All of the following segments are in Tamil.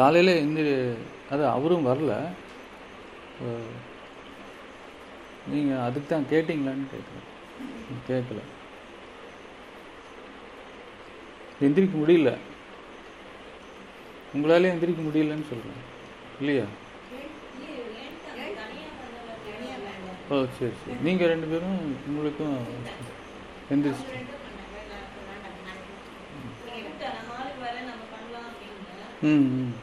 காலையில் இந்த அது அவரும் வரல. நீங்கள் அதுக்கு தான் கேட்டிங்களான்னு கேட்குறேன் கேட்கல. எந்திரிக்க முடியல. உங்களாலே எந்திரிக்க முடியலன்னு சொல்கிறேன் இல்லையா? ஓ சரி சரி. நீங்கள் ரெண்டு பேரும் உங்களுக்கும் எந்திரிச்சு ம் ம்.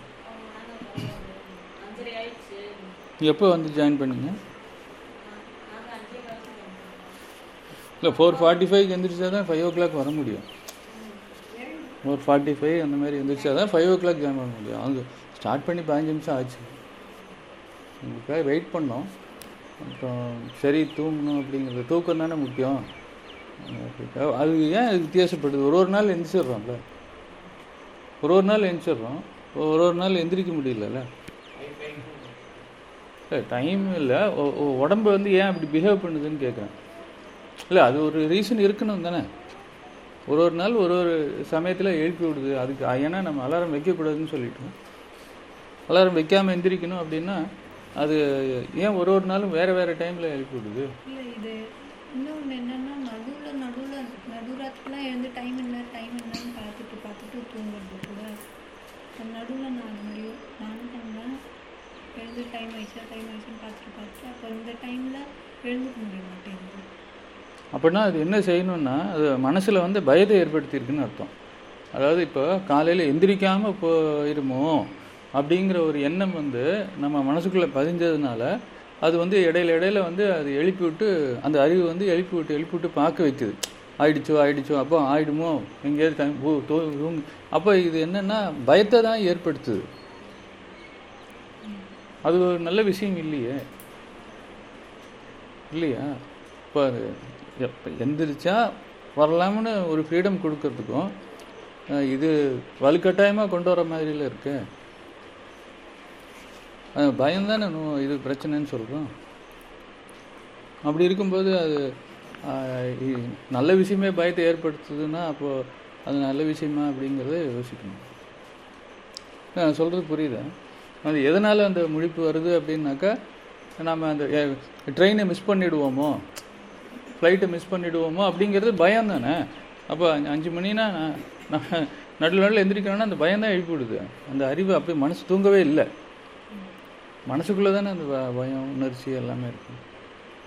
எப்போ வந்து ஜாயின் பண்ணீங்க? இல்லை ஃபோர் ஃபார்ட்டி ஃபைவ் எந்திரிச்சா தான் ஃபைவ் ஓ கிளாக் வர முடியும். ஃபோர் ஃபார்ட்டி ஃபைவ் அந்த மாதிரி எந்திரிச்சா தான் ஃபைவ் ஓ கிளாக் ஜாயின் பண்ண முடியும். அங்கே ஸ்டார்ட் பண்ணி பதினஞ்சு நிமிஷம் ஆச்சு. உங்களுக்காக வெயிட் பண்ணோம். அப்புறம் சரி தூங்கணும் அப்படிங்கிறது தூக்கம் தானே முக்கியம். அது ஏன் வித்தியாசப்படுது? ஒரு ஒரு நாள் எந்திரிச்சிடுறோம்ல. ஒரு ஒரு நாள் எந்திரிச்சிடுறோம் ஒரு ஒரு நாள் எந்திரிக்க முடியலல்ல இல்லை டைம் இல்லை உடம்பு வந்து ஏன் அப்படி பிஹேவ் பண்ணுதுன்னு கேட்குறேன் இல்லை அது ஒரு ரீசன் இருக்கணும் தானே ஒரு ஒரு நாள் ஒரு ஒரு சமயத்தில் எழுப்பி விடுது அதுக்கு ஏன்னா நம்ம அலாரம் வைக்கக்கூடாதுன்னு சொல்லிட்டோம் அலாரம் வைக்காமல் எந்திரிக்கணும் அப்படின்னா அது ஏன் ஒரு ஒரு நாளும் வேறு வேறு டைமில் எழுப்பி விடுது இன்னொன்று என்னென்னா நடுவில் நடுவில் நடுராத்திரிலாம் எழுந்து டைம் என்ன டைம் என்னன்னு பார்த்துட்டு பார்த்துட்டு தூங்குறது நடுவில் நான் அது மாதிரி பண்ணேன் எழுந்து டைம் ஆயிடுச்சா டைம் ஆயிடுச்சுன்னு பார்த்துட்டு பார்த்துட்டு அப்போ இந்த டைமில் எழுந்துக்க முடிய மாட்டேங்குது. அப்படின்னா அது என்ன செய்யணும்னா அது மனசில் வந்து பயத்தை ஏற்படுத்தியிருக்குன்னு அர்த்தம். அதாவது இப்போ காலையில் எந்திரிக்காமல் போயிருமோ அப்படிங்கிற ஒரு எண்ணம் வந்து நம்ம மனசுக்குள்ளே பதிஞ்சதுனால அது வந்து இடையில இடையில வந்து அது எழுப்பி விட்டு அந்த அறிவு வந்து எழுப்பி விட்டு எழுப்பி விட்டு பார்க்க வைக்குது. ஆயிடுச்சோ ஆயிடுச்சோ அப்போ ஆயிடுமோ? எங்கேயாவது டைம் அப்போ இது என்னென்னா பயத்தை தான் ஏற்படுத்துது. அது ஒரு நல்ல விஷயம் இல்லையே? இல்லையா? இப்போ அது எப்போ எந்திரிச்சா வரலாம்னு ஒரு ஃப்ரீடம் கொடுக்கறதுக்கும் இது வலுக்கட்டாயமாக கொண்டு வர மாதிரில இருக்கு. அஹ், பயம்தானே இது பிரச்சனைன்னு சொல்கிறோம் அப்படி இருக்கும்போது அது நல்ல விஷயமே பயத்தை ஏற்படுத்துதுன்னா அப்போது அது நல்ல விஷயமா அப்படிங்கிறத யோசிக்கணும். நான் சொல்கிறது புரியுதா? அது எதனால் அந்த முழிப்பு வருது அப்படின்னாக்கா நம்ம அந்த ட்ரெயினை மிஸ் பண்ணிடுவோமோ? ஃப்ளைட்டை மிஸ் பண்ணிடுவோமோ? அப்படிங்கிறது பயம் தானே? அப்போ அஞ்சு- அஞ்சு மணினா நான் நடுவில் நடுவில் எந்திரிக்கணும்னா அந்த பயம் தான் விடுது அந்த அறிவு அப்படியே மனசு தூங்கவே இல்லை. மனசுக்குள்ளே தானே அந்த பயம் உணர்ச்சி எல்லாமே இருக்கும்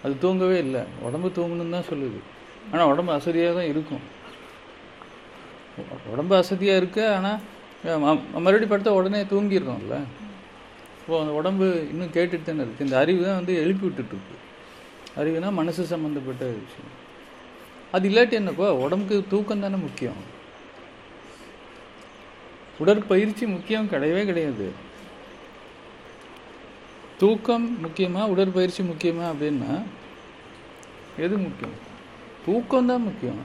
அது தூங்கவே இல்லை. உடம்பு தூங்கணும்னு தான் சொல்லுது. ஆனால் உடம்பு அசதியாக தான் இருக்கும். உடம்பு அசதியாக இருக்கு ஆனால் மறுபடியும் படுத்தா உடனே தூங்கிடுறோம்ல. இப்போ அந்த உடம்பு இன்னும் கேட்டுட்டு தானே இருக்குது இந்த அறிவு தான் வந்து எழுப்பி விட்டுட்டு இருக்கு. அறிவுனா மனசு சம்மந்தப்பட்ட விஷயம். அது இல்லாட்டி என்னப்பா உடம்புக்கு தூக்கம் தானே முக்கியம். உடற்பயிற்சி முக்கியம் கிடையவே கிடையாது. தூக்கம் முக்கியமா உடற்பயிற்சி முக்கியமா அப்படின்னா எது முக்கியம்? தூக்கம் தான் முக்கியம்.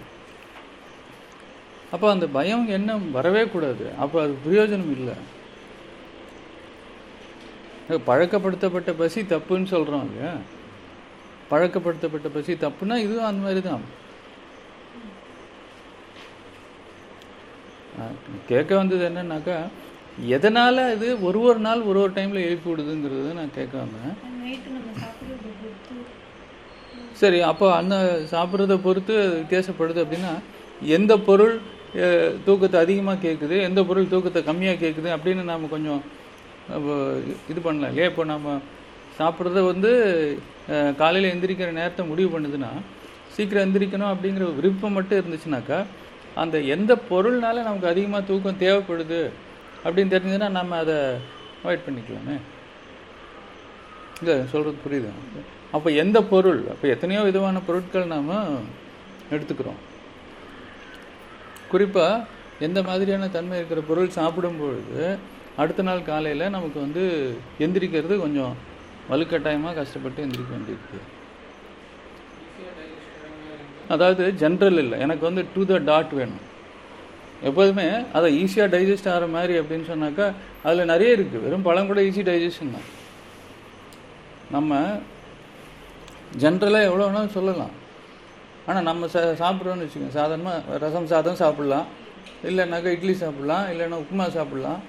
அப்போ அந்த பயம் என்ன வரவே கூடாது. அப்போ அது பிரயோஜனம் இல்லை. பழக்கப்படுத்தப்பட்ட பசி தப்புன்னு சொல்கிறோம் இல்லையா? பழக்கப்படுத்தப்பட்ட பசி தப்புன்னா இதுவும் அந்த மாதிரி தான். கேட்க வந்தது என்னன்னாக்கா எதனால் இது ஒரு ஒரு நாள் ஒரு ஒரு டைமில் எழுப்பி விடுதுங்கிறது நான் கேட்காம. சரி அப்போ அந்த சாப்பிட்றத பொறுத்து வித்தியாசப்படுது அப்படின்னா எந்த பொருள் தூக்கத்தை அதிகமாக கேட்குது எந்த பொருள் தூக்கத்தை கம்மியாக கேட்குது அப்படின்னு நாம் கொஞ்சம் இது பண்ணலாம் இல்லையா? இப்போ நம்ம சாப்பிட்றத வந்து காலையில் எந்திரிக்கிற நேரத்தை முடிவு பண்ணுதுன்னா சீக்கிரம் எந்திரிக்கணும் அப்படிங்கிற ஒரு விருப்பம் மட்டும் இருந்துச்சுனாக்கா அந்த எந்த பொருள்னால நமக்கு அதிகமாக தூக்கம் தேவைப்படுது அப்படின்னு தெரிஞ்சதுன்னா நம்ம அதை அவாய்ட் பண்ணிக்கலாமே. இல்லை சொல்கிறது புரியுது? அப்போ எந்த பொருள் அப்போ எத்தனையோ விதமான பொருட்கள் நாம் எடுத்துக்கிறோம். குறிப்பாக எந்த மாதிரியான தன்மை இருக்கிற பொருள் சாப்பிடும் பொழுது அடுத்த நாள் காலையில் நமக்கு வந்து எந்திரிக்கிறது கொஞ்சம் வலுக்கட்டாயமாக கஷ்டப்பட்டு எந்திரிக்க வேண்டியிருக்கு. அதாவது ஜென்ரல் இல்லை. எனக்கு வந்து டு த டாட் வேணும். எப்போதுமே அதை ஈஸியாக டைஜஸ்ட் ஆகிற மாதிரி அப்படின்னு சொன்னாக்கா அதில் நிறைய இருக்குது வெறும் பழம் கூட ஈஸி டைஜஷன் தான். நம்ம ஜென்ரலாக எவ்வளோ வேணாலும் சொல்லலாம். ஆனால் நம்ம சா சாப்பிட்றோன்னு வச்சுக்கோங்க. சாதாரணமாக ரசம் சாதம் சாப்பிட்லாம். இல்லைனாக்கா இட்லி சாப்பிட்லாம். இல்லைன்னா உப்புமா சாப்பிட்லாம்.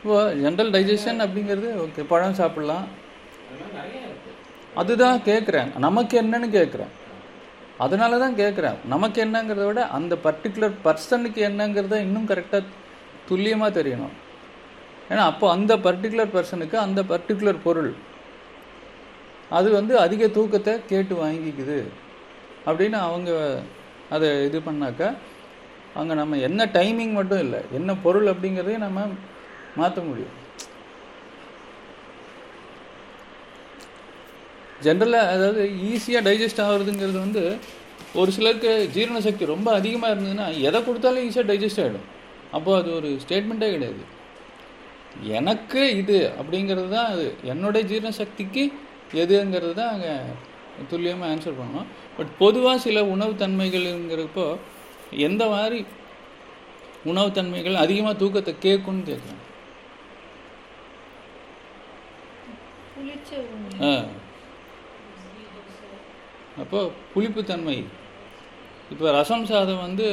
இப்போ ஜென்ரல் டைஜஷன் அப்படிங்கிறது ஓகே பழம் சாப்பிடலாம். அதுதான் கேட்குறேன் நமக்கு என்னன்னு கேட்குறேன் அதனால தான் கேட்குறேன் நமக்கு என்னங்கிறத விட அந்த பர்டிகுலர் பர்சனுக்கு என்னங்கிறத இன்னும் கரெக்டாக துல்லியமாக தெரியணும். ஏன்னா அப்போ அந்த பர்டிகுலர் பர்சனுக்கு அந்த பர்டிகுலர் பொருள். அது வந்து அதிக தூக்கத்தை கேட்டு வாங்கிக்குது. அப்படின்னு அவங்க அதை இது பண்ணாக்கா அங்கே நம்ம என்ன டைமிங் மட்டும் இல்லை என்ன பொருள் அப்படிங்கிறதையும் நம்ம மாற்ற முடியும். ஜென்ரலாக அதாவது ஈஸியாக டைஜஸ்ட் ஆகுறதுங்கிறது வந்து ஒரு சிலருக்கு ஜீரண சக்தி ரொம்ப அதிகமாக இருந்ததுன்னா எதை கொடுத்தாலும் ஈஸியாக டைஜஸ்ட் ஆகிடும் அப்போ அது ஒரு ஸ்டேட்மெண்ட்டே கிடையாது. எனக்கு இது அப்படிங்கிறது தான் அது. என்னுடைய ஜீரண சக்திக்கு எதுங்கிறது தான் அங்கே துல்லியமாக ஆன்சர் பண்ணணும். பட் பொதுவாக சில உணவு தன்மைகள்ங்கிறப்போ எந்த மாதிரி உணவு தன்மைகள் அதிகமாக தூக்கத்தை கேட்கும்னு உணவு ஆ. அப்போ புளிப்புத்தன்மை. இப்போ ரசம் சாதம் வந்து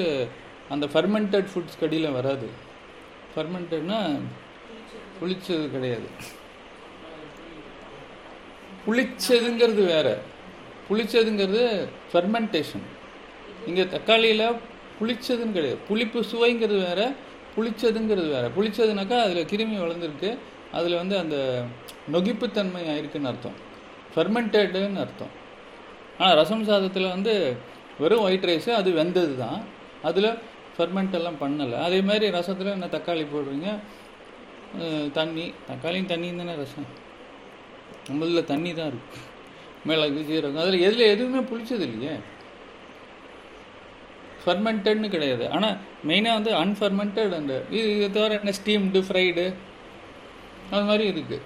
அந்த ஃபர்மெண்டட் ஃபுட்ஸ் கடியில் வராது. ஃபர்மெண்டட்னா புளிச்சது கிடையாது. புளிச்சதுங்கிறது வேற. புளிச்சதுங்கிறது ஃபெர்மெண்டேஷன் இங்கே தக்காளியில் புளிச்சதுன்னு கிடையாது. புளிப்பு சுவைங்கிறது வேற புளிச்சதுங்கிறது வேறு. புளிச்சதுனாக்கா அதில் கிருமி வளர்ந்துருக்கு. அதில் வந்து அந்த நொகிப்புத்தன்மை ஆயிருக்குன்னு அர்த்தம். ஃபெர்மெண்டடுன்னு அர்த்தம். ஆனால் ரசம் சாதத்தில் வந்து வெறும் ஒயிட் ரைஸு அது வெந்தது தான் அதில் ஃபெர்மெண்ட் எல்லாம் பண்ணலை. அதே மாதிரி ரசத்தில் என்ன தக்காளி போடுறீங்க? தண்ணி. தக்காளியும் தண்ணியும் தானே ரசம். நம்மளில் தண்ணி தான் இருக்கும் மிளகு சீரகம். அதில் எதில் எதுவுமே புளிச்சது இல்லையே. ஃபர்மெண்டட்னு கிடையாது. ஆனால் மெயினாக வந்து அன்ஃபர்மெண்டட் அந்த இது இது தவிர என்ன ஸ்டீம்டு ஃப்ரைடு அது மாதிரி இருக்குது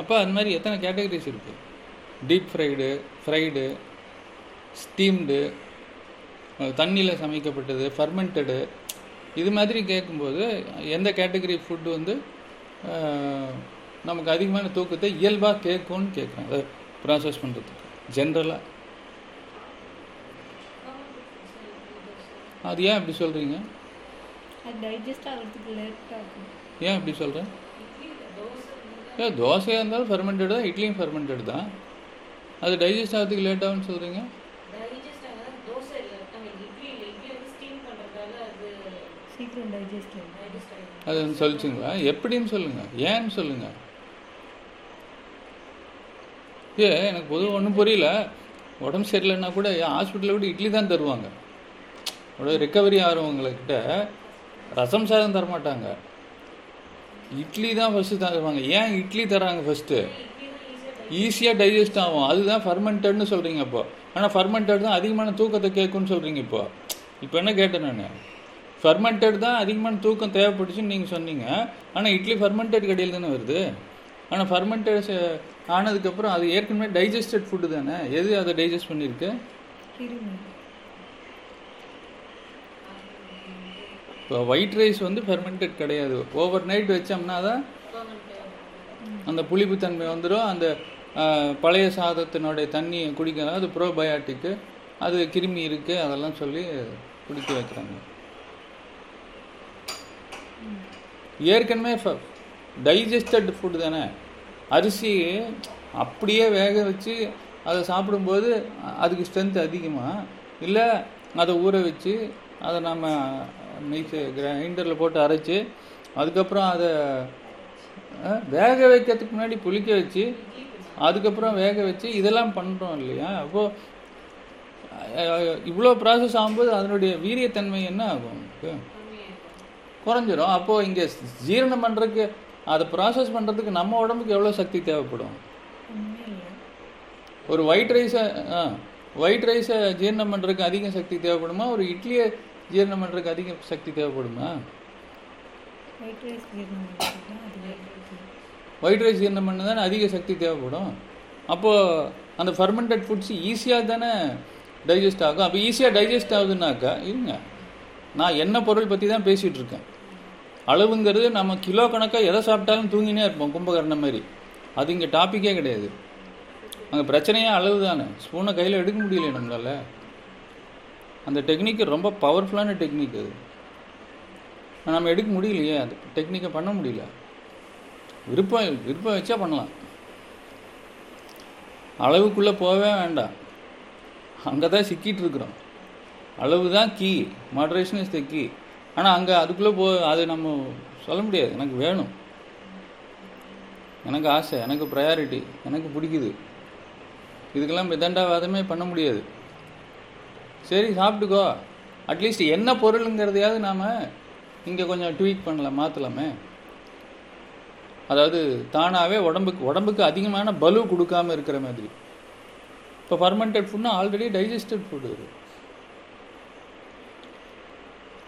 அப்போ அது மாதிரி எத்தனை கேட்டகரிஸ் இருக்குது டீப் ஃப்ரைடு ஃப்ரைடு ஸ்டீம்டு தண்ணியில் சமைக்கப்பட்டது ஃபர்மெண்டடு இது மாதிரி கேட்கும்போது எந்த கேட்டகரி ஃபுட்டு வந்து நமக்கு அதிகமான தூக்கத்தை இயல்பாக கேட்கும்னு கேட்குறேன். அதை ப்ராசஸ் பண்ணுறதுக்கு ஜென்ரலாக அது ஏன் அப்படி சொல்கிறீங்க ஏன் அப்படி சொல்கிறேன் ஏன் தோசையாக இருந்தாலும் ஃபர்மெண்டட் தான் இட்லியும் ஃபர்மெண்டட் தான். அது டைஜஸ்ட் ஆகிறதுக்கு லேட் ஆகும்னு சொல்கிறீங்க டைஜஸ்ட் ஆகாத தோசை இல்லை நம்ம இட்லி இல்லை இட்லி வந்து ஸ்டீம் பண்ணுறதால அது சீக்கிரம் டைஜஸ்ட் ஆகும் டைஜஸ்ட் ஆகிடும் அது வந்து சொல்லிச்சுங்களா? எப்படின்னு சொல்லுங்கள் ஏன்னு சொல்லுங்கள் ஏ எனக்கு பொதுவாக ஒன்றும் புரியல. உடம்பு சரியில்லைன்னா கூட ஹாஸ்பிட்டலில் விட இட்லி தான் தருவாங்க. உடனே ரெக்கவரி ஆகிறவங்கக்கிட்ட ரசம் சாதம் தர மாட்டாங்க இட்லி தான் ஃபஸ்ட்டு தருவாங்க. ஏன் இட்லி தராங்க ஃபஸ்ட்டு ஈஸியாக டைஜஸ்ட் ஆகும். அதுதான் ஃபர்மெண்டட்னு சொல்கிறீங்க இப்போ. ஆனால் ஃபர்மெண்டட் தான் அதிகமான தூக்கத்தை கேட்கும்னு சொல்கிறீங்க இப்போ. இப்போ என்ன கேட்டேன் நான்? ஃபர்மெண்டட் தான் அதிகமான தூக்கம் தேவைப்பட்டுச்சுன்னு நீங்கள் சொன்னீங்க. ஆனால் இட்லி ஃபர்மெண்டட் கடையில் தானே வருது? ஆனால் ஃபர்மெண்டட் ஆனதுக்கப்புறம் அது ஏற்கனவே டைஜஸ்டட் ஃபுட்டு தானே? எது அதை டைஜஸ்ட் பண்ணியிருக்கு? இப்போ ஒயிட் ரைஸ் வந்து ஃபெர்மெண்டட் கிடையாது. ஓவர் நைட் வச்சோம்னா தான் அந்த புளிப்புத்தன்மை வந்துடும் அந்த பழைய சாதத்தினுடைய தண்ணியை குடிக்கலாம். அது ப்ரோபயாட்டிக்கு அது கிருமி இருக்குது அதெல்லாம் சொல்லி குடிக்க வைக்கிறாங்க. ஏற்கனவே டைஜஸ்டட் ஃபுட் தானே. அரிசி அப்படியே வேக வச்சு அதை சாப்பிடும்போது அதுக்கு ஸ்ட்ரென்த் அதிகமாக இல்லை அதை ஊற வச்சு அதை நம்ம மிக்சி கிரைண்டரில் போட்டு அரைச்சி அதுக்கப்புறம் அதை வேக வைக்கிறதுக்கு முன்னாடி புளிக்க வச்சு அதுக்கப்புறம் வேக வச்சு இதெல்லாம் பண்ணுறோம் இல்லையா? அப்போது இவ்வளோ ப்ராசஸ் ஆகும்போது அதனுடைய வீரியத்தன்மை என்ன ஆகும்? நமக்கு? குறைஞ்சிரும். அப்போது இங்கே ஜீரணம் பண்ணுறதுக்கு அதை ப்ராசஸ் பண்ணுறதுக்கு நம்ம உடம்புக்கு எவ்வளோ சக்தி தேவைப்படும்? ஒரு ஒயிட் ரைஸை ஆ ஒயிட் ரைஸை ஜீரணம் பண்ணுறதுக்கு அதிக சக்தி தேவைப்படுமா? ஒரு இட்லியை ஜீரணம் பண்ணுறதுக்கு அதிக சக்தி தேவைப்படுமா? ஒயிட் ரைஸ் ஜீரணம் பண்ண தானே அதிக சக்தி தேவைப்படும். அப்போது அந்த ஃபர்மெண்டட் ஃபுட்ஸ் ஈஸியாக தானே டைஜஸ்ட் ஆகும். அப்போ ஈஸியாக டைஜஸ்ட் ஆகுதுன்னாக்கா இருங்க. நான் என்ன பொருள் பற்றி தான் பேசிகிட்டு இருக்கேன். அளவுங்கிறது நம்ம கிலோ கணக்காக எதை சாப்பிட்டாலும் தூங்கினே இருப்போம் கும்பகர்ணம் மாதிரி. அது இங்கே டாப்பிக்கே கிடையாது. அங்கே பிரச்சனையே அளவு தானே. ஸ்பூனை கையில் எடுக்க முடியல நம்மளால. அந்த டெக்னிக்கு ரொம்ப பவர்ஃபுல்லான டெக்னிக் அது. நம்ம எடுக்க முடியலையே அந்த டெக்னிக்கை பண்ண முடியல. விருப்பம் விருப்பம் வச்சா பண்ணலாம். அளவுக்குள்ளே போகவே வேண்டாம். அங்கே தான் சிக்கிட்டு இருக்கிறோம். அளவு தான் key moderation is the key ஆனால் அங்கே அதுக்குள்ளே போ அது நம்ம சொல்ல முடியாது. எனக்கு வேணும். எனக்கு ஆசை. எனக்கு ப்ரையாரிட்டி எனக்கு பிடிக்குது. இதுக்கெல்லாம் மிதண்டாவாதமே பண்ண முடியாது. சரி சாப்பிட்டுக்கோ. அட்லீஸ்ட் என்ன பொருளுங்கிறதையாவது நாம் இங்கே கொஞ்சம் ட்வீட் பண்ணலாம் மாற்றலாமே அதாவது தானாகவே உடம்புக்கு உடம்புக்கு அதிகமான பலு கொடுக்காம இருக்கிற மாதிரி. இப்போ ஃபர்மெண்டட் ஃபுட்னா ஆல்ரெடி டைஜஸ்டட் ஃபுட் இது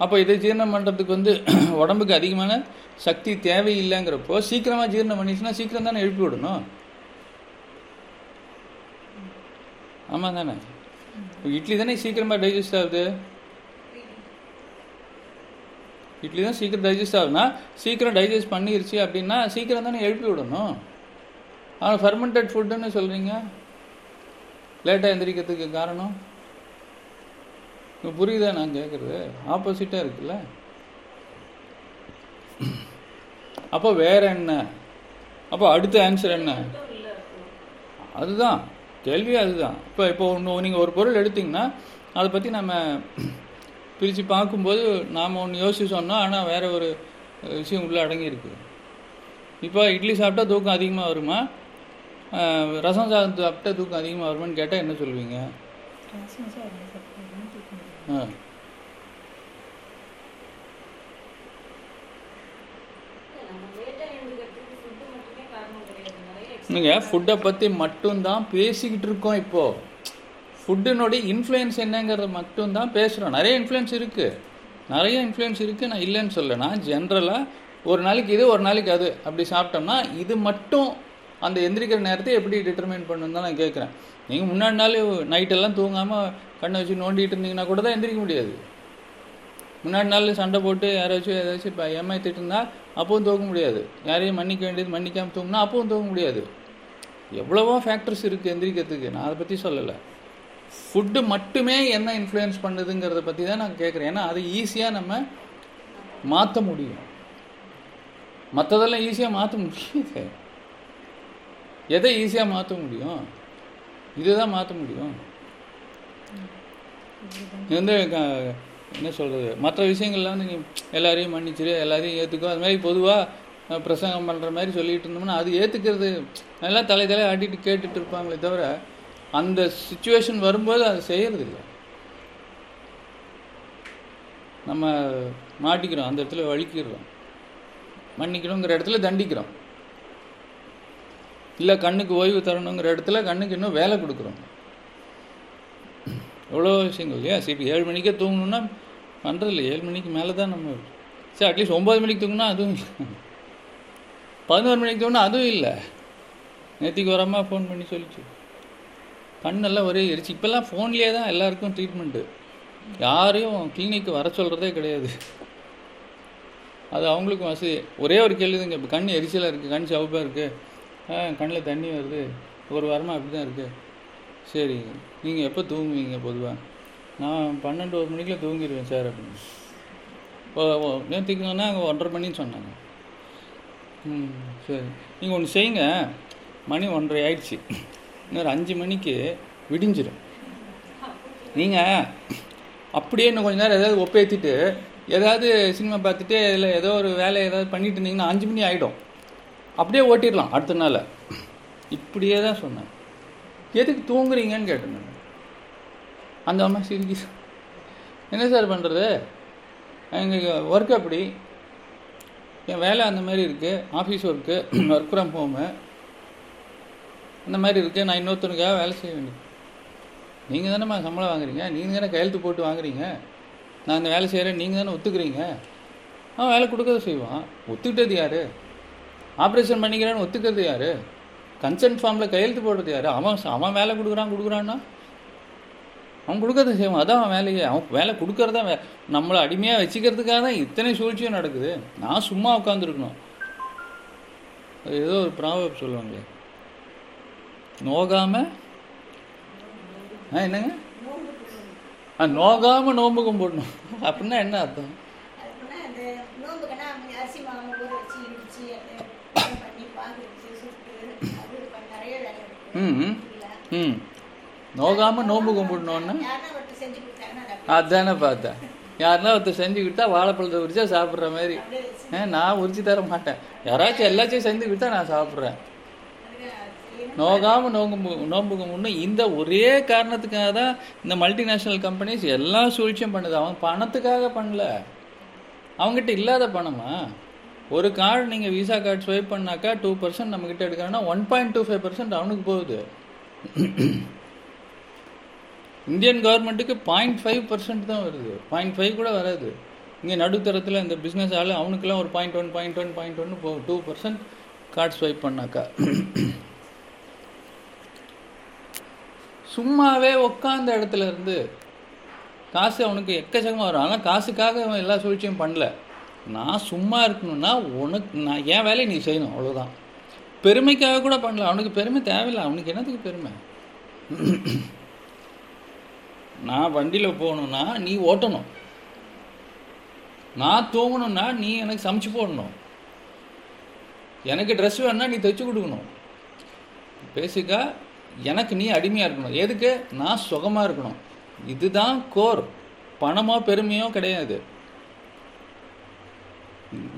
அப்போ இதை ஜீரணம் பண்ணுறதுக்கு வந்து உடம்புக்கு அதிகமான சக்தி தேவையில்லைங்கிறப்போ சீக்கிரமாக ஜீரணம் பண்ணிச்சுன்னா சீக்கிரம் தானே எழுப்பி விடணும். ஆமாம் தானே? இட்லி தானே சீக்கிரமாக டைஜஸ்ட் ஆகுது? இட்லி தான் சீக்கிரம் டைஜஸ்ட் ஆகுதுன்னா சீக்கிரம் டைஜஸ்ட் பண்ணிருச்சு அப்படின்னா சீக்கிரம் தானே எழுப்பி விடணும்? ஆனால் ஃபர்மெண்டட் ஃபுட்டுன்னு சொல்கிறீங்க லேட்டாக எந்திரிக்கிறதுக்கு காரணம்? இப்போ புரியுதா நான் கேட்குறது ஆப்போசிட்டாக இருக்குல்ல? அப்போ வேற என்ன? அப்போ அடுத்த ஆன்சர் என்ன? அதுதான். கேள்வி அதுதான். இப்போ இப்போ ஒன்று நீங்கள் ஒரு பொருள் எடுத்தீங்கன்னா அதை பற்றி நம்ம பிரித்து பார்க்கும்போது நாம் ஒன்று யோசிச்சு சொன்னோம் ஆனால் வேற ஒரு விஷயம் உள்ளே அடங்கியிருக்கு இப்போ இட்லி சாப்பிட்டா தூக்கம் அதிகமாக வருமா? ரசம் சாதம் சாப்பிட்டா தூக்கம் அதிகமாக வருமான்னு கேட்டால் என்ன சொல்லுவீங்க ரசம் சாதம் சாப்பிட்டா தூக்கம் வரும். ஆ நம்ம லேட்டா எழுந்துக்கிறதுக்கு ஃபுட்டு மட்டுமே காரணம் கிடையாது நிறைய நீங்கள் ஃபுட்டை பற்றி மட்டும்தான் பேசிக்கிட்டு இருக்கோம் இப்போது ஃபுட்டினுடைய இன்ஃப்ளூயன்ஸ் என்னங்கிறத மட்டும்தான் பேசுகிறோம் நிறைய இன்ஃப்ளூயன்ஸ் இருக்குது நிறைய இன்ஃப்ளூயன்ஸ் இருக்குது நான் இல்லைன்னு சொல்ல ஜென்ரலாக ஒரு நாளைக்கு இது ஒரு நாளைக்கு அது அப்படி சாப்பிட்டோம்னா இது மட்டும் அந்த எந்திரிக்கிற நேரத்தை எப்படி டிட்டர்மைன் பண்ணணும் தான் நான் கேட்குறேன். நீங்கள் முன்னாடி நாள் நைட்டெல்லாம் தூங்காமல் கண்ணை வச்சு நோண்டிகிட்டு இருந்தீங்கன்னா கூட தான் எந்திரிக்க முடியாது. முன்னாடி நாள் சண்டை போட்டு யாராச்சும் ஏதாச்சும் இப்போ ஏமாத்திட்டு இருந்தால் அப்பவும் தூக்க முடியாது. யாரையும் மன்னிக்க வேண்டியது மன்னிக்காமல் தூங்கினா அப்பவும் தூக்க முடியாது. எவ்வளவோ ஃபேக்டர்ஸ் இருக்குது எந்திரிக்கிறதுக்கு. நான் அதை பற்றி சொல்லலை. ஃபுட்டு மட்டுமே என்ன இன்ஃப்ளூயன்ஸ் பண்ணுதுங்கிறத பற்றி தான் நான் கேட்குறேன் ஏன்னா அதை ஈஸியாக நம்ம மாற்ற முடியும். மற்றதெல்லாம் ஈஸியாக மாற்ற முடியாது. எதை ஈஸியாக மாற்ற முடியும்? இதுதான் மாற்ற முடியும். இது வந்து க- என்ன சொல்கிறது மற்ற விஷயங்கள்லாம் வந்து நீ எல்லாரையும் மன்னிச்சிரு எல்லாரையும் ஏற்றுக்கோ அது மாதிரி பொதுவாக பிரசங்கம் பண்ணுற மாதிரி சொல்லிட்டு இருந்தோம்னா அது ஏற்றுக்கிறது நல்லா தலை தலை ஆட்டிட்டு கேட்டுட்டு இருப்பாங்களே தவிர அந்த சுச்சுவேஷன் வரும்போது அது இல்லை நம்ம மாட்டிக்கிறோம் அந்த இடத்துல வலிக்கிறோம். மன்னிக்கணுங்கிற இடத்துல தண்டிக்கிறோம். இல்லை கண்ணுக்கு ஓய்வு தரணுங்கிற இடத்துல கண்ணுக்கு இன்னும் வேலை கொடுக்குறோம். எவ்வளோ விஷயங்கள் இல்லையா? சரி இப்போ ஏழு மணிக்கே தூங்கணும்னா பண்ணுறதில்ல ஏழு மணிக்கு மேலே தான் நம்ம சரி அட்லீஸ்ட் ஒம்பது மணிக்கு தூங்கினா அதுவும் இல்லை. பதினோரு மணிக்கு தூங்கினா அதுவும் இல்லை. நேற்றுக்கு வரமா ஃபோன் பண்ணி சொல்லிச்சு. கண்ணெல்லாம் ஒரே எரிச்சு. இப்போல்லாம் ஃபோன்லேயே தான் எல்லாருக்கும் ட்ரீட்மெண்ட்டு யாரையும் கிளினிக்கு வர சொல்கிறதே கிடையாது. அது அவங்களுக்கும் வசதி. ஒரே ஒரு கேள்விதுங்க. இப்போ கண் எரிச்சலாக இருக்குது கண் சிவப்பாக இருக்குது கண்ணில் தண்ணி வருது. ஒரு வாரமாக அப்படி தான் இருக்குது சரி. நீங்கள் எப்போ தூங்குவீங்க பொதுவாக நான் பன்னெண்டு ஒரு மணிக்குள்ள தூங்கிடுவேன் சார் அப்படின்னு. ஓ ஓ நேற்றுக்குன்னா அங்கே ஒன்றரை மணின்னு சொன்னாங்க. ம் சரி. நீங்கள் ஒன்று செய்யுங்க மணி ஒன்றரை ஆயிடுச்சு. இன்னொரு அஞ்சு மணிக்கு விடிஞ்சிடும் நீங்கள் அப்படியே இன்னும் கொஞ்ச நேரம் ஏதாவது ஒப்பேற்றிட்டு ஏதாவது சினிமா பார்த்துட்டு இல்லை ஏதோ ஒரு வேலை ஏதாவது பண்ணிட்டு இருந்தீங்கன்னா அஞ்சு மணி ஆகிடும் அப்படியே ஓட்டிடலாம் அடுத்த நாள். இப்படியே தான் சொன்னேன். எதுக்கு தூங்குறீங்கன்னு கேட்டேன் நான். அந்த அம்மா சிரிக்கி என்ன சார் பண்ணுறது எங்கள் ஒர்க் அப்படி என் வேலை அந்த மாதிரி இருக்குது office work work from home அந்த மாதிரி இருக்குது நான் இன்னொருத்தனுக்காக வேலை செய்ய வேண்டியது நீங்கள் தானேம்மா சம்பளம் வாங்குறீங்க? நீங்கள் தானே கையெழுத்து போட்டு வாங்குறீங்க? நான் இந்த வேலை செய்கிறேன் நீங்கள் தானே ஒத்துக்கிறீங்க? அவன் வேலை கொடுக்கறத செய்வான். ஒத்துக்கிட்டது யார்? ஆப்ரேஷன் பண்ணிக்கிறேன்னு ஒத்துக்கிறது யார்? கன்சென்ட் ஃபார்மில் கையெழுத்து போடுறது யார்? அவன் அவன் வேலை கொடுக்குறான் கொடுக்குறான்னா? அவன் கொடுக்கறத செய்வான் அதான் அவன் வேலையே. அவன் வேலை கொடுக்கறதா நம்மளை அடிமையாக வச்சுக்கிறதுக்காக தான் இத்தனை சூழ்ச்சியும் நடக்குது. நான் சும்மா உட்காந்துருக்கணும் ஏதோ ஒரு ப்ராபப் சொல்லுவாங்களே. நோகாம ஆ என்னங்க? அது நோகாமல் நோம்பு கும்பிடணும் அப்படின்னா என்ன அர்த்தம்? ம் ம். நோகாமல் நோம்பு கும்பிடணுன்னா அதானே பார்த்தேன். யாருன்னா ஒருத்தர் செஞ்சு கொடுத்தா வாழைப்பழத்தை உரிச்சா சாப்பிட்ற மாதிரி. நான் உரிச்சு தர மாட்டேன். யாராச்சும் எல்லாத்தையும் செஞ்சு கொடுத்தா நான் சாப்பிட்றேன். அதுக்கு செய்யணும். நோகாம நோம்பு நோம்பு கும்பிடணும் இந்த ஒரே காரணத்துக்காக தான் இந்த மல்டிநேஷ்னல் கம்பெனிஸ் எல்லா சூழ்ச்சியும் பண்ணுது. அவன் பணத்துக்காக பண்ணல. அவங்ககிட்ட இல்லாத பணமா? ஒரு கார்டு நீங்கள் விசா கார்டு ஸ்வைப் பண்ணாக்கா டூ பர்சன்ட் நம்மக்கிட்ட எடுக்கிறான்னா one point two five percent அவனுக்கு போகுது. இந்தியன் கவர்மெண்ட்டுக்கு பாயிண்ட் ஃபைவ் பர்சன்ட் தான் வருது. பாயிண்ட் ஃபைவ் கூட வராது. இங்கே நடுத்தரத்தில் இந்த பிஸ்னஸ் ஆள் அவனுக்கெல்லாம் ஒரு point one point one point ஒன்று போ டூ பர்சன்ட் கார்டு ஸ்வைப் பண்ணாக்கா. சும்மாவே உட்காந்த இடத்துல இருந்து காசு அவனுக்கு எக்கச்சக்கமாக வரும். ஆனால் காசுக்காக அவன் எல்லா சூழ்ச்சியும் பண்ணல. நான் சும்மா இருக்கணும்னா உனக்கு நான் என் வேலையை நீ செய்யணும் அவ்வளோதான் பெருமைக்காக கூட பண்ணல. அவனுக்கு பெருமை தேவையில்லை. அவனுக்கு என்னத்துக்கு பெருமை? நான் வண்டியில் போகணுன்னா நீ ஓட்டணும். நான் தூங்கணும்னா நீ எனக்கு சமைச்சு போடணும். எனக்கு ட்ரெஸ் வேணா நீ தைச்சு கொடுக்கணும். பேசிக்காக எனக்கு நீ அடிமையாக இருக்கணும். எதுக்கு? நான் சுகமாக இருக்கணும். இதுதான் கோர் பணமோ பெருமையோ கிடையாது.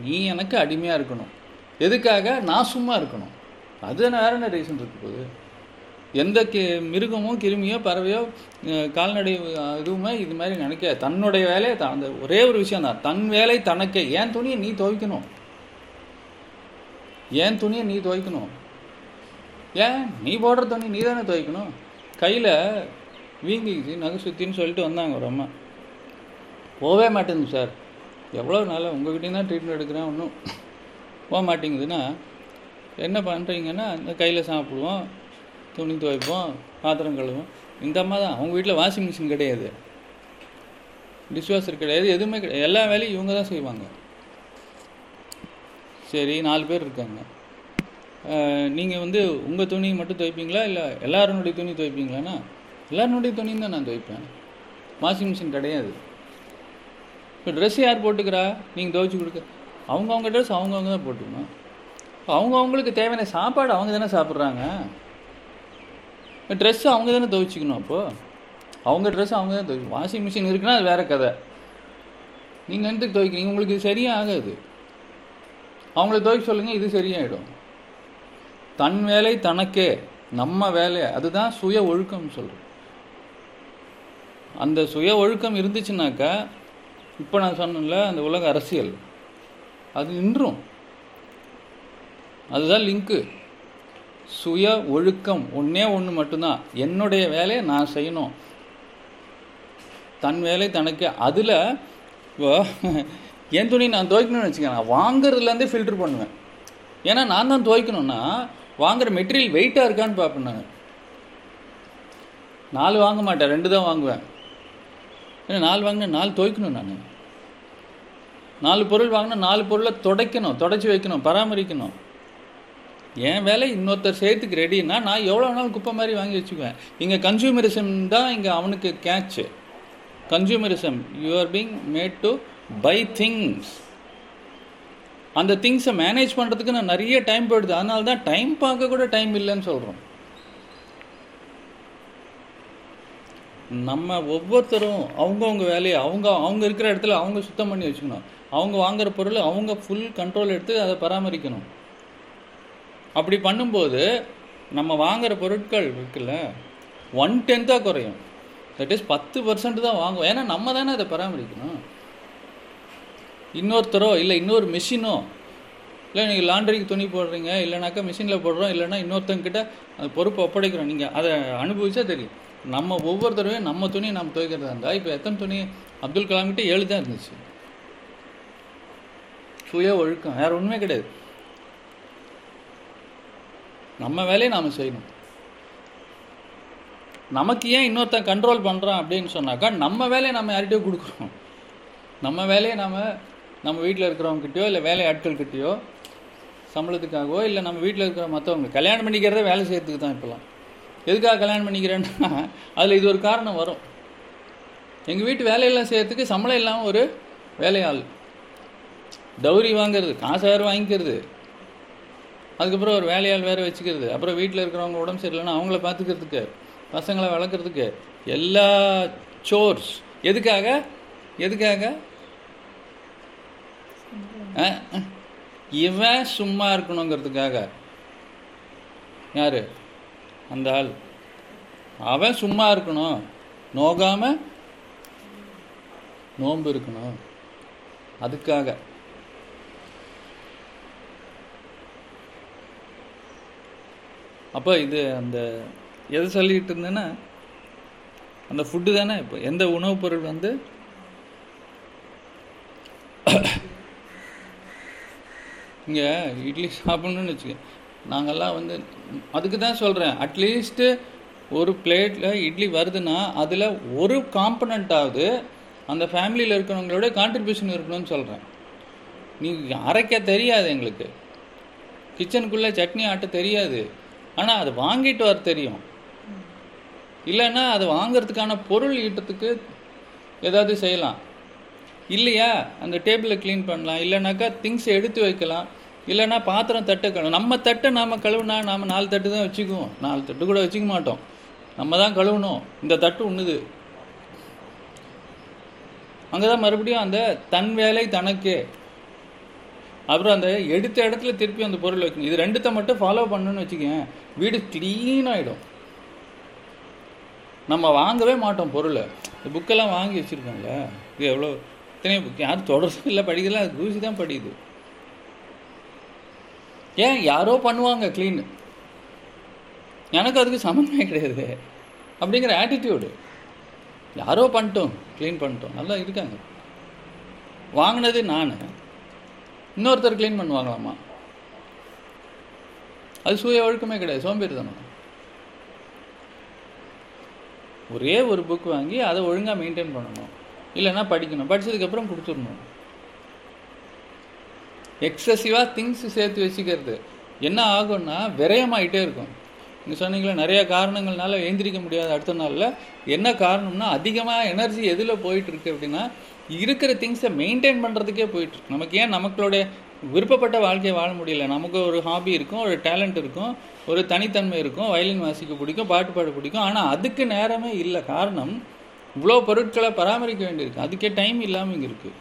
நீ எனக்கு அடிமையாக இருக்கணும். எதுக்காக? நான் சும்மா இருக்கணும். அது வேற என்ன ரீசன் இருக்கு போகுது? எந்த கி மிருகமோ கிருமியோ பறவையோ கால்நடை இதுவுமே இது மாதிரி நினைக்க தன்னுடைய வேலையை தான். அந்த ஒரே ஒரு விஷயம் தான். தன் வேலை தனக்கே. ஏன் துணியை நீ துவைக்கணும்? ஏன் துணியை நீ துவைக்கணும்? ஏன்? நீ போடுற துணி நீ தானே துவைக்கணும்? கையில் வீங்கிக்குச்சு நகை சுற்றின்னு சொல்லிட்டு வந்தாங்க ஒரு அம்மா. போகவே மாட்டேங்குது சார். எவ்வளோ நாளாக உங்ககிட்டயும் தான் ட்ரீட்மெண்ட் எடுக்கிறேன் ஒன்றும் போக மாட்டேங்குதுன்னா என்ன பண்ணுறீங்கன்னா இந்த கையில் சாப்பிடுவோம். துணி துவைப்போம் பாத்திரம் கழுவோம் இந்த அம்மா தான். அவங்க வீட்டில் வாஷிங் மிஷின் கிடையாது. டிஷ்வாஷர் கிடையாது எதுவுமே கிடையாது எல்லா வேலையும் இவங்க தான் செய்வாங்க. சரி நாலு பேர் இருக்காங்க. நீங்கள் வந்து உங்கள் துணி மட்டும் துவைப்பீங்களா? இல்லை எல்லாருனுடைய துணி துவைப்பீங்களாண்ணா? எல்லாருனுடைய துணியும் தான் நான் துவைப்பேன். வாஷிங் மிஷின் கிடையாது. இப்போ ட்ரெஸ் யார் போட்டுக்கிறா? நீங்கள் துவைச்சி கொடுக்க. அவங்கவுங்க ட்ரெஸ் அவங்கவுங்க தான் போட்டுக்கணும். அவங்க அவங்களுக்கு தேவையான சாப்பாடு அவங்க தானே சாப்பிட்றாங்க. ட்ரெஸ்ஸு அவங்க தானே துவைச்சிக்கணும் அப்போது அவங்க ட்ரெஸ் அவங்க தான் துவைக்கணும் வாஷிங் மிஷின் இருக்குன்னா அது வேறு கதை. நீங்கள் எந்தக்கு துவைக்கிறீங்க உங்களுக்கு இது சரியாக ஆகாது அவங்கள துவைக்க சொல்லுங்கள் இது சரியாயிடும். தன் வேலை தனக்கே நம்ம வேலை அதுதான் சுய ஒழுக்கம்னு சொல்கிறோம் அந்த சுய ஒழுக்கம் இருந்துச்சுனாக்கா இப்போ நான் சொன்னேன்ல அந்த உலக அரசியல். அது நின்றும். அதுதான் லிங்க்கு சுய ஒழுக்கம் ஒன்றே ஒன்று மட்டும்தான். என்னுடைய வேலையை நான் செய்யணும். தன் வேலை தனக்கு. அதில் இப்போ என் துணி நான் துவைக்கணும்னு வச்சுக்கேன் நான் வாங்குறதுலேருந்தே ஃபில்டர் பண்ணுவேன். ஏன்னா நான் தான் துவைக்கணும்னா வாங்குற மெட்டீரியல் வெயிட்டாக இருக்கான்னு பார்ப்பேன் நான். நாலு வாங்க மாட்டேன். ரெண்டு தான் வாங்குவேன். ஏன்னா நாலு வாங்கினா நாலு துவைக்கணும் நான். நாலு பொருள் வாங்கினா நாலு பொருளை துடைக்கணும். தொடச்சி வைக்கணும். பராமரிக்கணும். என் வேலை இன்னொருத்தர் செய்கிறதுக்கு ரெடின்னா நான் எவ்வளோ நாள் குப்பை மாதிரி வாங்கி வச்சுக்குவேன். இங்கே கன்சியூமரிசம் தான் இங்கே அவனுக்கு catch consumerism you are being made to buy things அந்த திங்ஸை மேனேஜ் பண்ணுறதுக்கு நான் நிறைய டைம் போயிடுது. அதனால தான் டைம் பார்க்க கூட டைம் இல்லைன்னு சொல்கிறோம் நம்ம ஒவ்வொருத்தரும் அவங்கவுங்க வேலையை அவங்க அவங்க இருக்கிற இடத்துல அவங்க சுத்தம் பண்ணி வச்சுக்கணும். அவங்க வாங்குற பொருள் அவங்க ஃபுல் கண்ட்ரோல் எடுத்து அதை பராமரிக்கணும். அப்படி பண்ணும்போது நம்ம வாங்குகிற பொருட்கள் இருக்குல்ல ஒன் டென்த்தாக குறையும். தட் இஸ் பத்து பர்சன்ட் தான் வாங்குவோம். ஏன்னா நம்ம தானே அதை பராமரிக்கணும். இன்னொருத்தரோ இல்லை இன்னொரு மிஷினோ இல்லை நீங்கள் லாண்ட்ரிக்கு துணி போடுறீங்க இல்லைனாக்கா மிஷினில் போடுறோம் இல்லைன்னா இன்னொருத்தங்கிட்ட அது பொறுப்பு ஒப்படைக்கிறோம். நீங்கள் அதை அனுபவிச்சா தெரியும். நம்ம ஒவ்வொருத்தரையும் நம்ம துணியை நம்ம துவைக்கிறதா இருந்தால் இப்போ எத்தனை துணி அப்துல் கலாம்கிட்ட ஏழு தான் இருந்துச்சு. சுய ஒழுக்கம். வேறு ஒன்றுமே கிடையாது. நம்ம வேலையை நாம் செய்யணும். நமக்கு ஏன் இன்னொருத்தன் கண்ட்ரோல் பண்ணுறான் அப்படின்னு சொன்னாக்கா நம்ம வேலையை நம்ம யார்கிட்டயோ கொடுக்குறோம் நம்ம வேலையை நம்ம நம்ம வீட்டில் இருக்கிறவங்ககிட்டயோ இல்லை வேலை ஆட்கள்கிட்டயோ சம்பளத்துக்காகவோ இல்லை நம்ம வீட்டில் இருக்கிற மற்றவங்க கல்யாணம் பண்ணிக்கிறதே வேலை செய்கிறதுக்கு தான் இப்போலாம். எதுக்காக கல்யாணம் பண்ணிக்கிறேன்னா அதில் இது ஒரு காரணம் வரும். எங்கள் வீட்டு வேலையெல்லாம் செய்கிறதுக்கு சம்பளம் இல்லாமல் ஒரு வேலையாள். டௌரி வாங்கிறது காசு வேறு வாங்கிக்கிறது. அதுக்கப்புறம் ஒரு வேலையாள் வேறு வச்சுக்கிறது. அப்புறம் வீட்டில் இருக்கிறவங்க உடம்பு சரியில்லைன்னா அவங்கள பார்த்துக்கிறதுக்கு பசங்களை வளர்க்குறதுக்கு எல்லா சோர்ஸ் எதுக்காக? எதுக்காக? இவன் சும்மா இருக்கணுங்கிறதுக்காக. யாரு? அந்த ஆள். அவன் சும்மா இருக்கணும். நோகாம நோன்பு இருக்கணும். அதுக்காக. அப்போ இது அந்த எதை சொல்லிக்கிட்டு இருந்தேன்னா அந்த ஃபுட்டு தானே இப்போ எந்த உணவுப் பொருள் வந்து இங்கே இட்லி சாப்பிட்ணுன்னு வச்சுக்க நாங்கள்லாம் வந்து அதுக்கு தான் சொல்கிறேன் அட்லீஸ்ட்டு ஒரு பிளேட்டில் இட்லி வருதுன்னா அதில் ஒரு காம்பனண்ட்டாவது அந்த ஃபேமிலியில் இருக்கிறவங்களோட கான்ட்ரிபியூஷன் இருக்கணும்னு சொல்கிறேன் நீ அரைக்க தெரியாது எங்களுக்கு. கிச்சனுக்குள்ளே சட்னி ஆட்ட தெரியாது. ஆனால் அது வாங்கிட்டு வர தெரியும். இல்லைன்னா அது வாங்கிறதுக்கான பொருள் ஈட்டத்துக்கு ஏதாவது செய்யலாம். இல்லையா? அந்த டேபிளை க்ளீன் பண்ணலாம். இல்லைனாக்கா திங்ஸ் எடுத்து வைக்கலாம். இல்லைன்னா பாத்திரம் தட்டை கழுவணும் நம்ம தட்டை நாம் கழுவுனா நாம் நாலு தட்டு தான் வச்சுக்குவோம். நாலு தட்டு கூட வச்சுக்க மாட்டோம். நம்ம தான் கழுவணும். இந்த தட்டு உண்ணுது. அங்கே தான் மறுபடியும் அந்த தன் வேலை தனக்கே. அப்புறம் அந்த எடுத்த இடத்துல திருப்பி அந்த பொருள் வைக்கணும். இது ரெண்டுத்த மட்டும் ஃபாலோ பண்ணணும்னு வச்சுக்கேன் வீடு க்ளீன் ஆகிடும் நம்ம வாங்கவே மாட்டோம் பொருளை. இந்த புக்கெல்லாம் வாங்கி வச்சுருக்கோம்ல இது எவ்வளோ இத்தனை புக் யாரும் தொடர்ந்து இல்லை படிக்கல அது தூசி தான் படிக்குது ஏன்? யாரோ பண்ணுவாங்க க்ளீன் எனக்கு அதுக்கு சம்மந்தமே கிடையாது. அப்படிங்கிற ஆட்டிடியூடு யாரோ பண்ணிட்டோம் க்ளீன் பண்ணிட்டோம். நல்லா இருக்காங்க. வாங்கினது நான். இன்னொருத்தர் க்ளீன் பண்ணுவாங்களாமா அது சுய ஒழுக்கமே கிடையாது சோம்பேறித்தனம். ஒரே ஒரு புக் வாங்கி அதை ஒழுங்காக மெயின்டைன் பண்ணணும். இல்லைன்னா படிக்கணும். படிச்சதுக்கப்புறம் கொடுத்துடணும். எக்ஸசிவாக திங்ஸ் சேர்த்து வச்சுக்கிறது. என்ன ஆகும்னா விரயமாயிட்டே இருக்கும். நீங்கள் சொன்னீங்களே நிறைய காரணங்கள்னால எழுந்திரிக்க முடியாத அடுத்த நாளில் என்ன காரணம்னா அதிகமாக எனர்ஜி எதில் போயிட்டு இருக்கு அப்படின்னா இருக்கிற திங்ஸை மெயின்டைன் பண்ணுறதுக்கே போயிட்டுருக்கு நமக்கு ஏன் நமக்களோட விருப்பப்பட்ட வாழ்க்கையை வாழ முடியல? நமக்கு ஒரு ஹாபி இருக்கும் ஒரு டேலண்ட் இருக்கும் ஒரு தனித்தன்மை இருக்கும் வயலின் வாசிக்க பிடிக்கும் பாட்டு பாட பிடிக்கும். ஆனால் அதுக்கு நேரமே இல்லை. காரணம் இவ்வளோ பொருட்களை பராமரிக்க வேண்டியிருக்கு. அதுக்கே டைம் இல்லாமல் இங்கே இருக்குது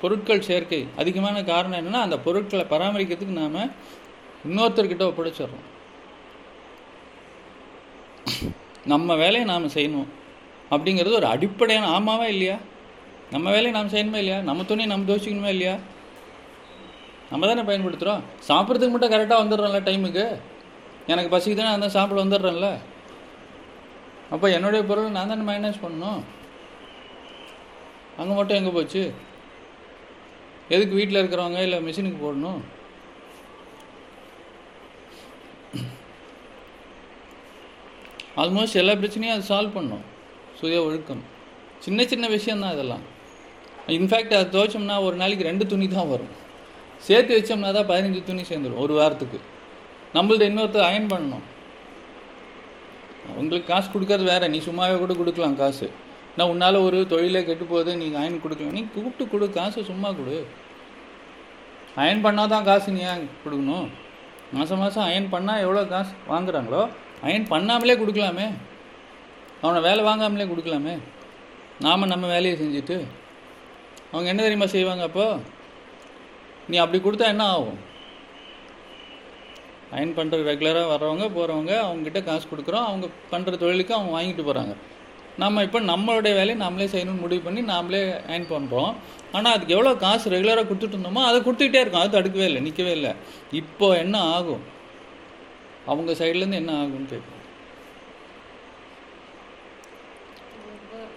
பொருட்கள் சேர்க்கை. அதிகமான காரணம் என்னென்னா அந்த பொருட்களை பராமரிக்கிறதுக்கு நாம் இன்னொருத்தர்கிட்ட ஒப்படைச்சிடுறோம். நம்ம வேலையை நாம் செய்யணும். அப்படிங்கிறது ஒரு அடிப்படையான ஆமாவா இல்லையா? நம்ம வேலையை நாம் செய்யணுமா இல்லையா? நம்ம துணியை நம்ம தோச்சிக்கணுமா இல்லையா? நம்ம தானே பயன்படுத்துகிறோம் சாப்பிட்றதுக்கு மட்டும் கரெக்டாக வந்துடுறோம்ல டைமுக்கு. எனக்கு பசிக்குதுன்னா நான் தான் சாப்பிட வந்துடுறேன்ல. அப்போ என்னுடைய பொருள் நான் தானே மைனஸ் பண்ணணும்? அங்கே மட்டும் எங்கே போச்சு? எதுக்கு வீட்டில் இருக்கிறவங்க இல்லை மிஷினுக்கு போடணும்? ஆல்மோஸ்ட் எல்லா பிரச்சனையும் அது சால்வ் பண்ணும். சுய ஒழுக்கம். சின்ன சின்ன விஷயம்தான் இதெல்லாம். இன்ஃபேக்ட் அது துவைச்சோம்னா ஒரு நாளைக்கு ரெண்டு துணி தான் வரும். சேர்த்து வச்சோம்னா தான் பதினஞ்சு துணி சேர்ந்துடும் ஒரு வாரத்துக்கு. நம்மள்ட்ட இன்னொருத்தர் அயன் பண்ணணும். உங்களுக்கு காசு கொடுக்கறது வேற நீ சும்மாவே கூட கொடுக்கலாம் காசு. நான் உன்னால் ஒரு தொழிலே கெட்டு போகுது நீங்கள் அயன் கொடுக்கலாம். நீ கூப்பிட்டு கொடு காசு சும்மா கொடு. அயன் பண்ணால் தான் காசு நீ ஏன் கொடுக்கணும்? மாதம் மாதம் அயன் பண்ணால் எவ்வளோ காசு வாங்குறாங்களோ அயன் பண்ணாமலே கொடுக்கலாமே. அவனை வேலை வாங்காமலே கொடுக்கலாமே. நாம் நம்ம வேலையை செஞ்சுட்டு அவங்க என்ன தெரியுமா செய்வாங்க அப்போ? நீ அப்படி கொடுத்தா என்ன ஆகும்? அயன் பண்ணுற ரெகுலராக வர்றவங்க போகிறவங்க அவங்ககிட்ட காசு கொடுக்குறோம் அவங்க பண்ணுற தொழிலுக்கு அவங்க வாங்கிட்டு போகிறாங்க நம்ம இப்போ நம்மளுடைய வேலையை நாமளே செய்யணும்னு முடிவு பண்ணி நாமளே அயன் பண்ணுறோம் ஆனால் அதுக்கு எவ்வளோ காசு ரெகுலராக கொடுத்துட்டு இருந்தோமோ அதை கொடுத்துக்கிட்டே இருக்கும். அது தடுக்கவே இல்லை நிற்கவே இல்லை. இப்போ என்ன ஆகும்? அவங்க சைட்லேருந்து என்ன ஆகும்னு கேட்கும்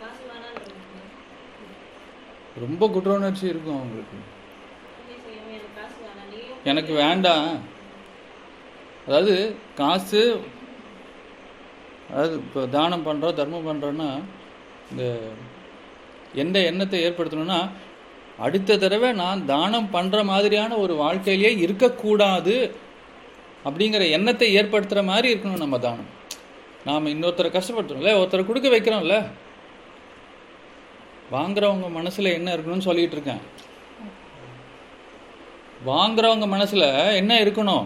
காசு வேணான்னு ரொம்ப குற்ற உணர்ச்சி இருக்கும் அவங்களுக்கு. எனக்கு வேண்டாம். அதாவது காசு அதாவது இப்போ தானம் பண்ணுறோம் தர்மம் பண்ணுறோன்னா இந்த எந்த எண்ணத்தை ஏற்படுத்தணும்னா அடுத்த தடவை நான் தானம் பண்ணுற மாதிரியான ஒரு வாழ்க்கையிலேயே இருக்கக்கூடாது அப்படிங்கிற எண்ணத்தை ஏற்படுத்துகிற மாதிரி இருக்கணும் நம்ம தானம். நாம் இன்னொருத்தரை கஷ்டப்படுத்துறோம்ல ஒருத்தரை கொடுக்க வைக்கிறோம்ல. வாங்குறவங்க மனசில் என்ன இருக்கணும்னு சொல்லிட்டு இருக்கேன். வாங்குறவங்க மனசில் என்ன இருக்கணும்?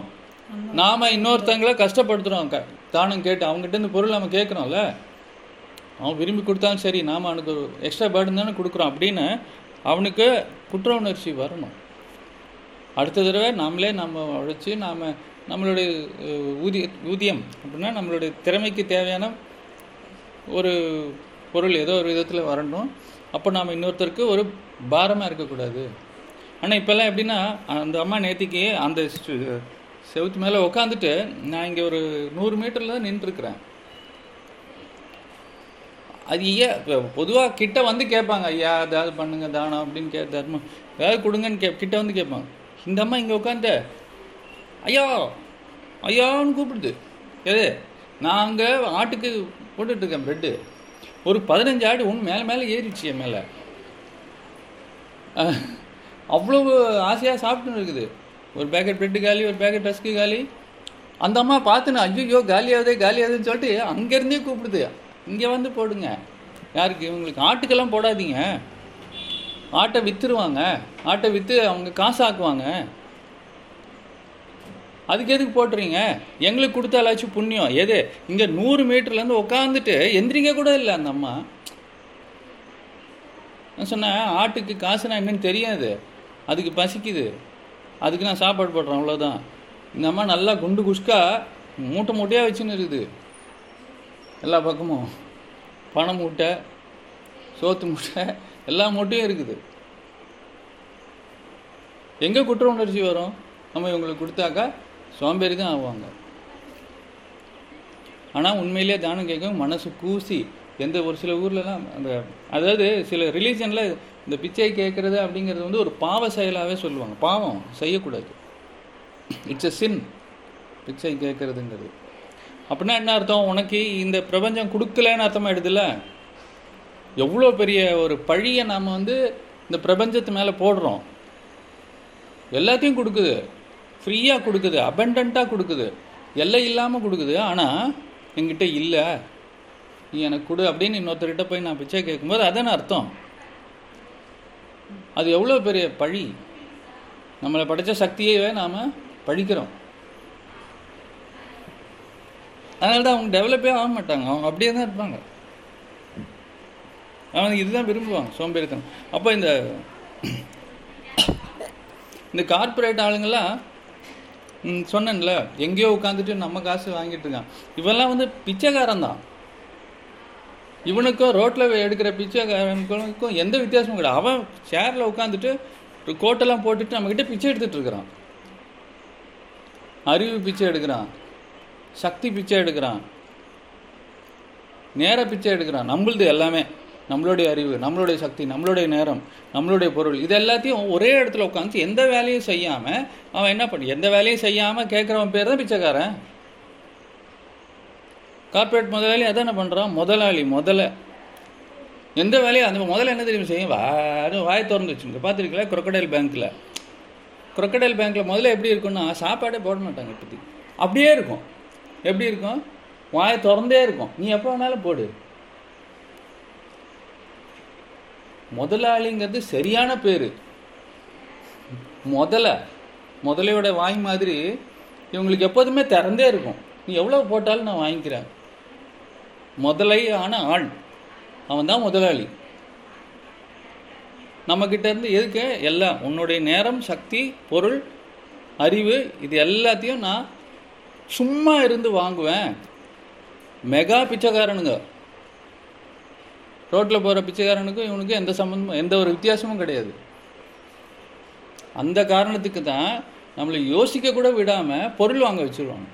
நாம இன்னொருத்தங்களை கஷ்டப்படுத்துகிறோம் க தானும் கேட்டு அவங்ககிட்ட இந்த பொருள் நம்ம கேட்குறோம்ல? அவன் விரும்பி கொடுத்தாலும் சரி நாம் அவனுக்கு எக்ஸ்ட்ரா பேர்டன் தானே கொடுக்குறோம். அப்படின்னு அவனுக்கு குற்ற உணர்ச்சி வரணும். அடுத்த தடவை நாமளே நம்ம உழைச்சி நாம் நம்மளுடைய ஊதிய ஊதியம் அப்படின்னா நம்மளுடைய திறமைக்கு தேவையான ஒரு பொருள் ஏதோ ஒரு விதத்தில் வரணும். அப்போ நாம் இன்னொருத்தருக்கு ஒரு பாரமாக இருக்கக்கூடாது. ஆனால் இப்போல்லாம் எப்படின்னா அந்த அம்மா நேத்திக்கு அந்த செவுத்து மேலே உட்காந்துட்டு நான் இங்கே ஒரு நூறு மீட்டரில் தான் நின்றுருக்குறேன். அது ஏன் பொதுவாக கிட்ட வந்து கேட்பாங்க ஐயா ஏதாவது பண்ணுங்க தானம் அப்படின்னு கே தர்மம் ஏதாவது கொடுங்கன்னு கே கிட்ட வந்து கேட்பாங்க. இந்த அம்மா இங்கே உட்காந்து ஐயா ஐயான்னு கூப்பிடுது. எது நான் அங்கே ஆட்டுக்கு போட்டுட்ருக்கேன் ப்ரெட்டு ஒரு பதினஞ்சு ஆடு ஒன்று மேலே மேலே ஏறிடுச்சு என் மேலே. அவ்வளோ ஆசையாக சாப்பிட்டுன்னு இருக்குது. ஒரு பேக்கெட் ப்ரெட்டு காலி ஒரு பேக்கெட் ரஸ்க்கு காலி. அந்த அம்மா பார்த்துன்னு ஐயோ காலியாகுதே காலியாகுதுன்னு சொல்லிட்டு அங்கேருந்தே கூப்பிடுது. இங்கே வந்து போடுங்க. யாருக்கு? இவங்களுக்கு ஆட்டுக்கெல்லாம் போடாதீங்க. ஆட்டை விற்றுருவாங்க ஆட்டை விற்று அவங்க காசாக்குவாங்க. அதுக்கு எதுக்கு போட்டுறீங்க? எங்களுக்கு கொடுத்தாலாச்சும் புண்ணியம். எது? இங்கே நூறு மீட்டர்லேருந்து உட்காந்துட்டு எந்திரிக்க கூட இல்லை அந்த அம்மா. நான் சொன்னேன் ஆட்டுக்கு காசுனா என்னன்னு தெரியாது. அதுக்கு பசிக்குது. அதுக்கு நான் சாப்பாடு போடுறேன் அவ்வளோதான் இந்த அம்மா நல்லா குண்டு குஷ்கா மூட்டை மூட்டையாக வச்சுன்னு இருக்குது. எல்லா பக்கமும் பனை மூட்டை சோத்து மூட்டை எல்லா மூட்டையும் இருக்குது. எங்கே குற்ற உணர்ச்சி வரும்? நம்ம இவங்களுக்கு கொடுத்தாக்கா சோம்பேறி தான் ஆவாங்க. ஆனால் உண்மையிலேயே தானம் கேட்கும் மனசு கூசி எந்த ஒரு சில ஊர்லலாம் அந்த அதாவது சில ரிலீஜனில் இந்த பிச்சை கேட்குறது அப்படிங்கிறது வந்து ஒரு பாவ செயலாகவே சொல்லுவாங்க. பாவம் செய்யக்கூடாது. இட்ஸ் எ சின் பிச்சை கேட்குறதுங்கிறது. அப்படின்னா என்ன அர்த்தம்? உனக்கு இந்த பிரபஞ்சம் கொடுக்கலன்னு அர்த்தமாக எடுதுல எவ்வளோ பெரிய ஒரு பழியை நாம் வந்து இந்த பிரபஞ்சத்து மேலே போடுறோம். எல்லாத்தையும் கொடுக்குது. ஃப்ரீயாக கொடுக்குது அபண்டண்ட்டாக கொடுக்குது. எல்லை இல்லாமல் கொடுக்குது. ஆனால் என்கிட்ட இல்லை. நீ எனக்கு கொடு அப்படின்னு இன்னொருத்தர்கிட்ட போய் நான் பிச்சை கேட்கும்போது அதான அர்த்தம்? அது எவ்வளோ பெரிய பழி? நம்மளை படைச்ச சக்தியவே நாம் பழிக்கிறோம். அதனால தான் அவங்க டெவலப்பே ஆக மாட்டாங்க. அவங்க அப்படியே தான் இருப்பாங்க. அவங்க இதுதான் விரும்புவாங்க சோம்பேறித்தனம். அப்போ இந்த இந்த கார்ப்பரேட் ஆளுங்கள்லாம் சொன்னேன்ல எங்கேயோ உட்காந்துட்டு நம்ம காசு வாங்கிட்டு இருக்கான். இவெல்லாம் வந்து பிச்சைக்காரன் தான். இவனுக்கும் ரோட்டில் எடுக்கிற பிச்சைக்காரனுக்கும் எந்த வித்தியாசமும் கிடையாது. அவன் சேரில் உட்காந்துட்டு கோட்டெல்லாம் போட்டுட்டு நம்மக்கிட்ட பிச்சை எடுத்துட்டு இருக்கிறான். அறிவு பிச்சை எடுக்கிறான். சக்தி பிச்சை எடுக்கிறான். நேர பிச்சை எடுக்கிறான். நம்மளுது எல்லாமே. நம்மளுடைய அறிவு நம்மளுடைய சக்தி நம்மளுடைய நேரம் நம்மளுடைய பொருள் இது எல்லாத்தையும் ஒரே இடத்துல உட்காந்து எந்த வேலையும் செய்யாமல் அவன் என்ன பண்ணி எந்த வேலையும் செய்யாமல் கேட்குறவன் பேர் தான் பிச்சைக்காரன். கார்ப்பரேட் முதலாளி அதானே பண்ணுறான் முதலாளி முதல்ல எந்த வேலையும் அந்த முதல்ல என்ன தெரியும் செய்யும்? வாரும் வாய் திறந்து வச்சுங்க பார்த்துருக்கல crocodile பேங்க்கில் crocodile பேங்க்கில் முதல்ல எப்படி இருக்கும்னா சாப்பாடே போட மாட்டாங்க இப்போதைக்கு. அப்படியே இருக்கும். எப்படி இருக்கும்? வாயை திறந்தே இருக்கும். நீ எப்போ வேணாலும் போடு. முதலாளிங்கிறது சரியான பேர். முதல்ல முதலையோட வாய் மாதிரி இவங்களுக்கு எப்போதுமே திறந்தே இருக்கும். நீ எவ்வளோ போட்டாலும் நான் வாங்கிக்கிறேன். முதலை ஆன ஆள் அவன் தான் முதலாளி. நம்மக்கிட்ட இருந்து எதுக்கு? எல்லாம். உன்னுடைய நேரம் சக்தி பொருள் அறிவு இது எல்லாத்தையும் நான் சும்மா இருந்து வாங்குவேன். மெகா பிச்சைக்காரனுங்க. ரோட்டில் போகிற பிச்சைக்காரனுக்கும் இவனுக்கும் எந்த சம்மந்தமும் எந்த ஒரு வித்தியாசமும் கிடையாது. அந்த காரணத்துக்கு தான் நம்மளை யோசிக்க கூட விடாமல் பொருள் வாங்க வச்சுருவாங்க.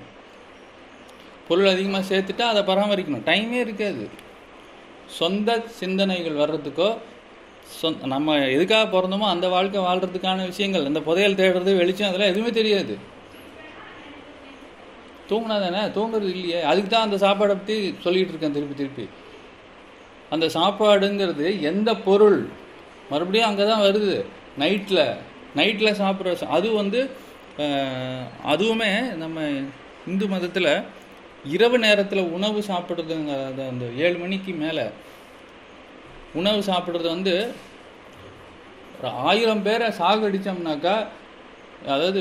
பொருள் அதிகமாக சேர்த்துட்டா அதை பராமரிக்கணும். டைமே இருக்காது. சொந்த சிந்தனைகள் வர்றதுக்கோ சொந்த நம்ம எதுக்காக பிறந்தோமோ அந்த வாழ்க்கை வாழ்கிறதுக்கான விஷயங்கள் இந்த புதையல் தேடுறது வெளிச்சம் அதெல்லாம் எதுவுமே தெரியாது. தூங்கினா தானே? தூங்குறது இல்லையே. அதுக்கு தான் அந்த சாப்பாடை பற்றி சொல்லிகிட்டு இருக்கேன் திருப்பி திருப்பி. அந்த சாப்பாடுங்கிறது எந்த பொருள்? மறுபடியும் அங்கே தான் வருது. நைட்டில் நைட்டில் சாப்பிட்ற அது வந்து அதுவுமே நம்ம இந்து மதத்தில் இரவு நேரத்தில் உணவு சாப்பிட்றதுங்கிறத அந்த ஏழு மணிக்கு மேலே உணவு சாப்பிட்றது வந்து ஒரு ஆயிரம் பேரை சாகடிச்சோம்னாக்கா அதாவது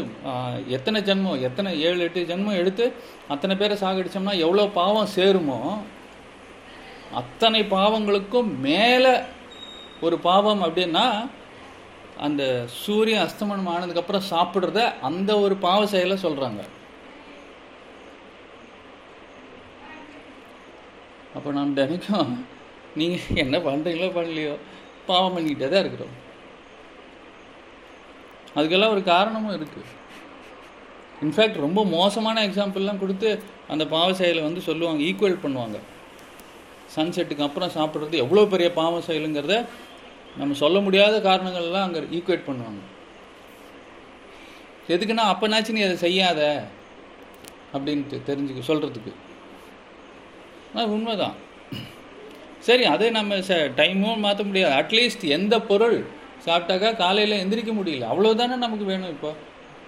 எத்தனை ஜென்மம் எத்தனை ஏழு எட்டு ஜென்மம் எடுத்து அத்தனை பேரை சாகடித்தோம்னா எவ்வளோ பாவம் சேருமோ? அத்தனை பாவங்களுக்கும் மேலே ஒரு பாவம் அப்படின்னா அந்த சூரியன் அஸ்தமனம் ஆனதுக்கப்புறம் சாப்பிட்றத அந்த ஒரு பாவ செயலை சொல்கிறாங்க அப்போ நாம் தினைக்கும் நீங்கள் என்ன பண்ணுறீங்களோ பண்ணலையோ பாவம் பண்ணிக்கிட்டே தான் இருக்கிறோம். அதுக்கெல்லாம் ஒரு காரணமும் இருக்குது இன்ஃபேக்ட் ரொம்ப மோசமான எக்ஸாம்பிள்லாம் கொடுத்து அந்த பாவ செயலை வந்து சொல்லுவாங்க ஈக்குவல் பண்ணுவாங்க. சன்செட்டுக்கு அப்புறம் சாப்பிட்றது எவ்வளோ பெரிய பாவ செயலுங்கிறத நம்ம சொல்ல முடியாத காரணங்கள்லாம் அங்கே ஈக்குவேட் பண்ணுவாங்க. எதுக்குன்னா அப்போனாச்சும் நீ அதை செய்யாத அப்படின்ட்டு தெரிஞ்சுக்க சொல்கிறதுக்கு ஆனால் உண்மைதான். சரி அதை நம்ம ச டைமும் மாற்ற முடியாது. அட்லீஸ்ட் எந்த பொருள் சாப்பிட்டாக்கா காலையில் எந்திரிக்க முடியல. அவ்வளோதானே நமக்கு வேணும் இப்போ?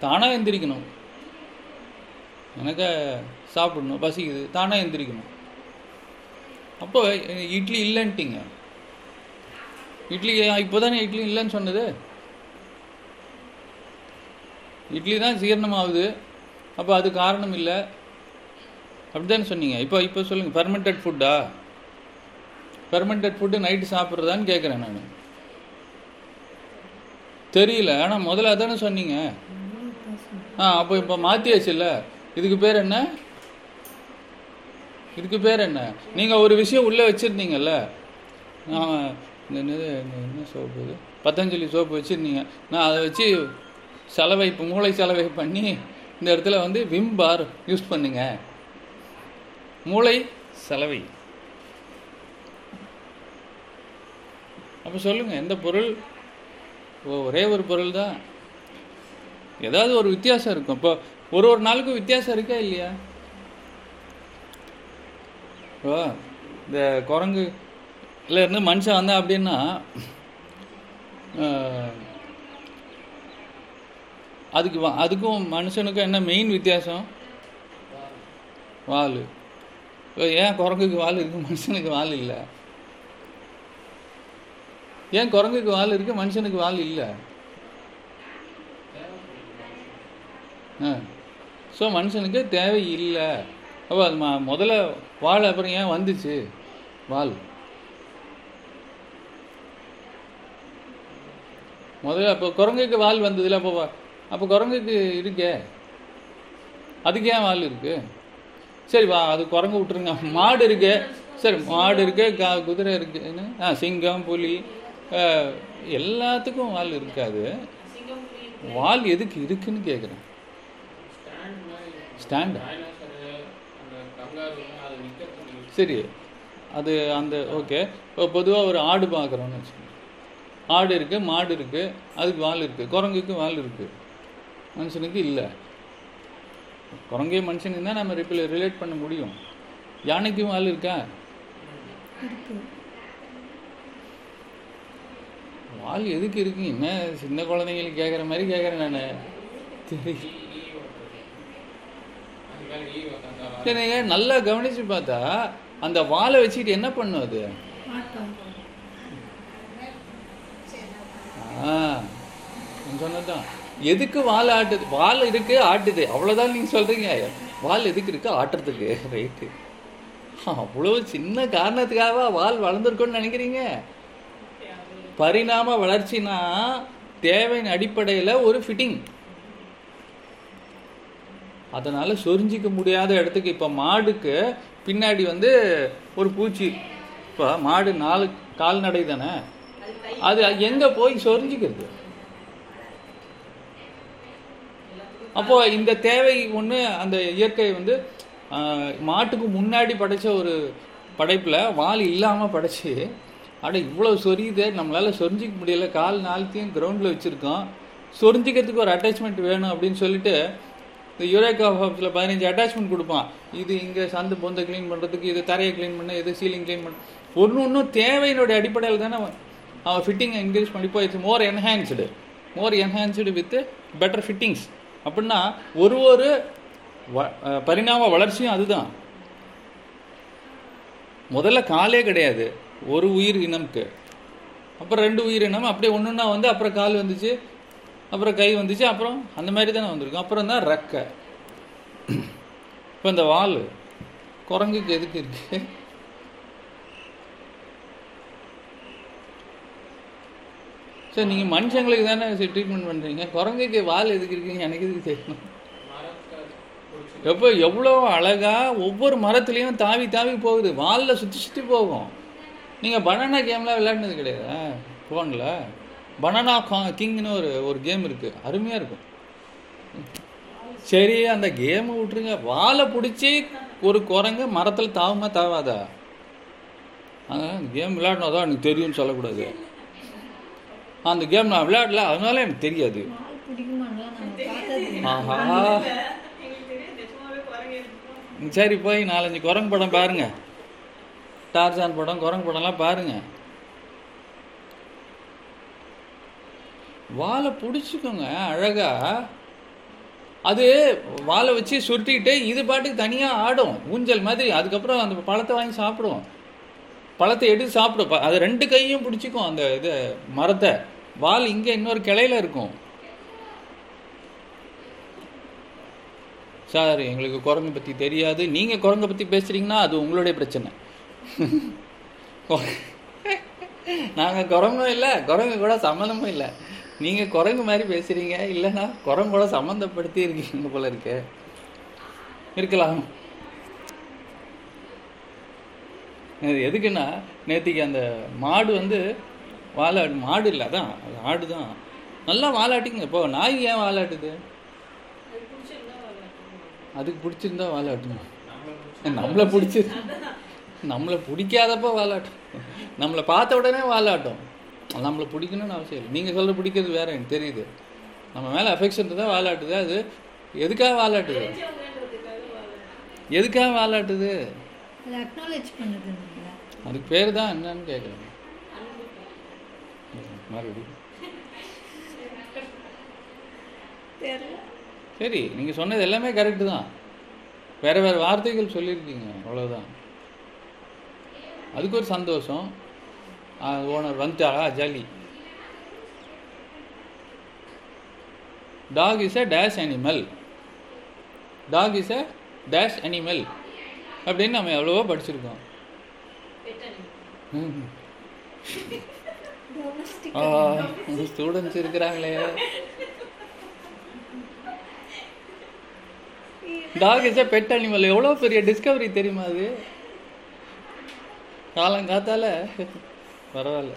தானாக எந்திரிக்கணும். எனக்கு சாப்பிடணும் பசிக்குது தானாக எந்திரிக்கணும். அப்போ இட்லி இல்லைன்ட்டிங்க. இட்லி இப்போ தானே இட்லி இல்லைன்னு சொன்னது? இட்லி தான் ஜீரணமாகுது. அப்போ அது காரணம் இல்லை. அப்படிதானே சொன்னீங்க. இப்போ இப்போ சொல்லுங்கள் ஃபெர்மெண்டட் ஃபுட்டா ஃபெர்மெண்டட் ஃபுட்டு நைட்டு சாப்பிட்றதான்னு கேட்குறேன் நான். தெரியல. ஆனால் முதல்ல அதானே சொன்னீங்க. ஆ அப்போ இப்போ மாற்றியாச்சுல்ல இதுக்கு பேர் என்ன? இதுக்கு பேர் என்ன? நீங்கள் ஒரு விஷயம் உள்ளே வச்சுருந்தீங்கல்ல? நான் இந்த என்னது என்ன- சோப்பு இது? பத்தஞ்சலி சோப்பு வச்சுருந்தீங்க. நான் அதை வச்சு சலவை இப்போ மூளை செலவை பண்ணி இந்த இடத்துல வந்து விம் பார் யூஸ் பண்ணுங்க. மூளை சலவை. அப்போ சொல்லுங்கள் எந்த பொருள்? ஓ ஒரே ஒரு பொருள் தான். ஏதாவது ஒரு வித்தியாசம் இருக்கும். இப்போ ஒரு ஒரு நாளுக்கும் வித்தியாசம் இருக்கா இல்லையா? இப்போ இந்த குரங்கு இல்லை இருந்து மனுஷன் வந்தேன் அப்படின்னா அதுக்கு வா- அதுக்கும் மனுஷனுக்கும் என்ன மெயின் வித்தியாசம்? வால். இப்போ ஏன் குரங்குக்கு வால் இருக்கு மனுஷனுக்கு வால் இல்லை? ஏன் குரங்குக்கு வால் இருக்கு மனுஷனுக்கு வால் இல்லை? ஆ. ஸோ மனுஷனுக்கு தேவை இல்லை. அப்போ அது ம- முதல்ல வால் அப்புறம் ஏன் வந்துச்சு? வால் முதல்ல அப்போ குரங்குக்கு வால் வந்ததுல அப்போ அப்போ குரங்குக்கு இருக்கே. அதுக்கு ஏன் வால் இருக்கு? சரி வா அது குரங்கு விட்டுருங்க. மாடு இருக்கு. சரி மாடு இருக்கு கா குதிரை இருக்கு. என்ன? ஆ சிங்கம் புலி எல்லாத்துக்கும் வால் இருக்காது. வால் எதுக்கு இருக்குன்னு கேட்குறேன் ஸ்டாண்ட் மாதிரி ஸ்டாண்ட் டைனோசரு அந்த கங்காரு அது நிற்கிறதுக்கு சரி. அது அந்த ஓகே இப்போ பொதுவாக ஒரு ஆடு பார்க்குறோன்னு வச்சுக்கோங்க. ஆடு இருக்குது மாடு இருக்குது அதுக்கு வால் இருக்குது குரங்குக்கு வால் இருக்குது மனுஷனுக்கு இல்லை. குரங்கே மனுஷனுக்கு தான் நம்ம ரிப்பில் ரிலேட் பண்ண முடியும். யானைக்கும் வால் இருக்கா? இருக்கு. வால் எதுக்கு இருக்கு? என்ன சின்ன குழந்தைங்களுக்கு கேட்குற மாதிரி கேட்குறேன் நான். தெரியல நீங்க நல்லா கவனிச்சு பார்த்தா அந்த வாலை வச்சுக்கிட்டு என்ன பண்ணும் அது? நான் சொன்னதுதான். எதுக்கு வால் ஆட்டுது? வால் இருக்கு ஆட்டுது. அவ்வளோதான் நீங்க சொல்றீங்க. வால் எதுக்கு இருக்கு? ஆட்டுறதுக்கு. ரைட்டு அவ்வளோ சின்ன காரணத்துக்காக வால் வளர்ந்துருக்குன்னு நினைக்கிறீங்க? பரிணாம வளர்ச்சினா தேவையின் அடிப்படையில் ஒரு ஃபிட்டிங் அதனால் சொரிஞ்சிக்க முடியாத இடத்துக்கு இப்போ மாடுக்கு பின்னாடி வந்து ஒரு பூச்சி. இப்போ மாடு நாலு கால்நடை தானே? அது எங்கே போய் சொரிஞ்சிக்கிறது? அப்போது இந்த தேவை ஒன்று அந்த இயற்கை வந்து மாட்டுக்கு முன்னாடி படைச்ச ஒரு படைப்பில் வால் இல்லாமல் படைச்சு அட இவ்வளோ சொரியுது நம்மளால் சொரிஞ்சிக்க முடியல கால் நாளத்தையும் கிரவுண்டில் வச்சுருக்கோம் சொரிஞ்சிக்கிறதுக்கு ஒரு அட்டாச்மெண்ட் வேணும் அப்படின்னு சொல்லிட்டு இந்த யுரேகா ஹாப்ஸில் பதினஞ்சு அட்டாச்மெண்ட் கொடுப்பான். இது இங்கே சந்து பொந்தை க்ளீன் பண்ணுறதுக்கு இது தரையை க்ளீன் பண்ண இது சீலிங் க்ளீன் பண்ண. ஒன்று ஒன்றும் தேவையினுடைய அடிப்படையில் தானே அவன் ஃபிட்டிங்கை இன்க்ரீஸ் பண்ணி போயிடுச்சு more enhanced more enhanced with better fittings அப்படின்னா ஒரு ஒரு வ- பரிணாம வளர்ச்சியும் அதுதான். முதல்ல காலே கிடையாது. ஒரு உயிர் இனம்க்கு. அப்புறம் ரெண்டு உயிரினம் அப்படியே ஒன்றுன்னா வந்து அப்புறம் கால் வந்துச்சு. அப்புறம் கை வந்துச்சு அப்புறம் அந்த மாதிரி தானே வந்திருக்கும். அப்புறம் தான் ரெக்கை. இப்போ இந்த வால் குரங்குக்கு எதுக்கு இருக்கு? சரி நீங்கள் மனுஷங்களுக்கு தானே ட்ரீட்மெண்ட் பண்ணுறீங்க குரங்குக்கு வால் எதுக்கு இருக்குங்க எனக்கு எதுக்கு தெரியணும் எப்போ எவ்வளோ அழகாக ஒவ்வொரு மரத்துலேயும் தாவி தாவி போகுது. வாலில் சுற்றி சுற்றி போகும். நீங்கள் பனானா கேம்லாம் விளையாடினது கிடையாதா? ஃபோனில் பனானா கிங்னு ஒரு ஒரு கேம் இருக்குது அருமையாக இருக்கும். சரி அந்த கேமை விட்டுருங்க. வாலை பிடிச்சி ஒரு குரங்கு மரத்தில் தாவுமா தாவாதா? அதனால் அந்த கேம் விளையாடினதா எனக்கு தெரியும்னு சொல்லக்கூடாது. அந்த கேம் நான் விளையாடல அதனால எனக்கு தெரியாது. ஆஹா. சரி போய் நாலஞ்சு குரங்கு படம் பாருங்க. டார்ஜான் படம் குரங்கு படம்லாம் பாருங்க. வாலை பிடிச்சிக்கோங்க அழகா. அது வாலை வச்சு சுருட்டிக்கிட்டு இது பாட்டுக்கு தனியாக ஆடும் ஊஞ்சல் மாதிரி. அதுக்கப்புறம் அந்த பழத்தை வாங்கி சாப்பிடுவோம். பழத்தை எடுத்து சாப்பிடும். ப- அது ரெண்டு கையும் பிடிச்சிக்கும் அந்த இது மரத்தை. வால் இங்கே இன்னொரு கிளையில இருக்கும். சார் எங்களுக்கு குரங்கு பற்றி தெரியாது. நீங்கள் குரங்கை பற்றி பேசுகிறீங்கன்னா அது உங்களுடைய பிரச்சனை. நாங்கள் குரங்கும் இல்லை குரங்கு கூட சம்மந்தமும் இல்லை. நீங்கள் குரங்கு மாதிரி பேசுகிறீங்க இல்லைன்னா குரங்கோட சம்மந்தப்படுத்தி இருக்கீங்க போல இருக்க. இருக்கலாம். இது எதுக்குன்னா நேற்றுக்கு அந்த மாடு வந்து வாலாடு மாடு இல்லை அதான் அது ஆடு தான். நல்லா வாலாட்டிங்க. இப்போ நாய் ஏன் வாலாட்டுது? அதுக்கு பிடிச்சிருந்தா வாலாட்டுமா? நம்மளை பிடிச்சி நம்மளை பிடிக்காதப்போ நம்மளை வாலாட்டும். நம்மளை பார்த்த உடனே வாலாட்டும். நம்மளை பிடிக்கணும்னு அவசியம் இல்லை. நீங்கள் சொல்ல பிடிக்கிறது வேற எனக்கு தெரியுது. நம்ம மேலே அஃபெக்ஷன் தான் வாலாட்டுது. அது எதுக்காக வாலாட்டுது? எதுக்காக வாலாட்டுது? அதுக்கு பேர் தான் என்னன்னு கேட்குறேன் மறுபடியும் சரி நீங்கள் சொன்னது எல்லாமே கரெக்டு தான். வேற வேற வார்த்தைகள் சொல்லியிருக்கீங்க. அவ்வளோதான் அதுக்கு ஒரு சந்தோஷம். ஓனர் வந்துட்டாரா jolly dog is a dash animal dog is a dash animal அப்படின்னு நம்ம எவ்வளவோ படிச்சிருக்கோம். ஸ்டூடெண்ட்ஸ் இருக்கிறாங்களே. Dog is a pet animal எவ்வளோ பெரிய டிஸ்கவரி தெரியுமா அது? காலங்காத்தால. பரவாயில்ல.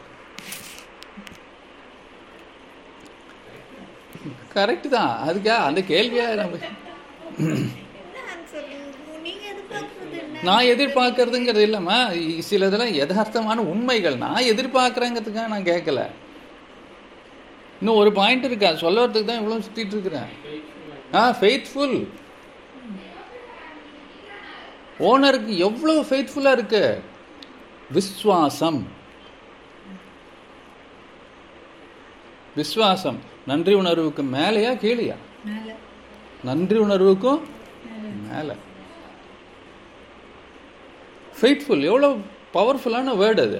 கரெக்டு தான். அதுக்கா அந்த கேள்வியா நம்ம நான் எதிர்பார்க்கறதுங்கிறது இல்லைம்மா. இ- சிலதெல்லாம் யதார்த்தமான உண்மைகள். நான் எதிர்பார்க்குறேங்கிறதுக்காக நான் கேட்கல. இன்னும் ஒரு பாயிண்ட் இருக்கா. சொல்ல வரதுக்கு தான் இவ்வளோ சுற்றிட்டு இருக்கிறேன். ஆ ஃபெய்த்ஃபுல் ஓனருக்கு எவ்வளோ ஃபெய்த்ஃபுல்லாக இருக்கு? விஸ்வாசம். விஸ்வாசம் நன்றி உணர்வுக்கு மேலேயா கீழேயா? நன்றி உணர்வுக்கும் மேலே. ஃபெய்ட்ஃபுல் எவ்வளோ பவர்ஃபுல்லான வேர்டு அது.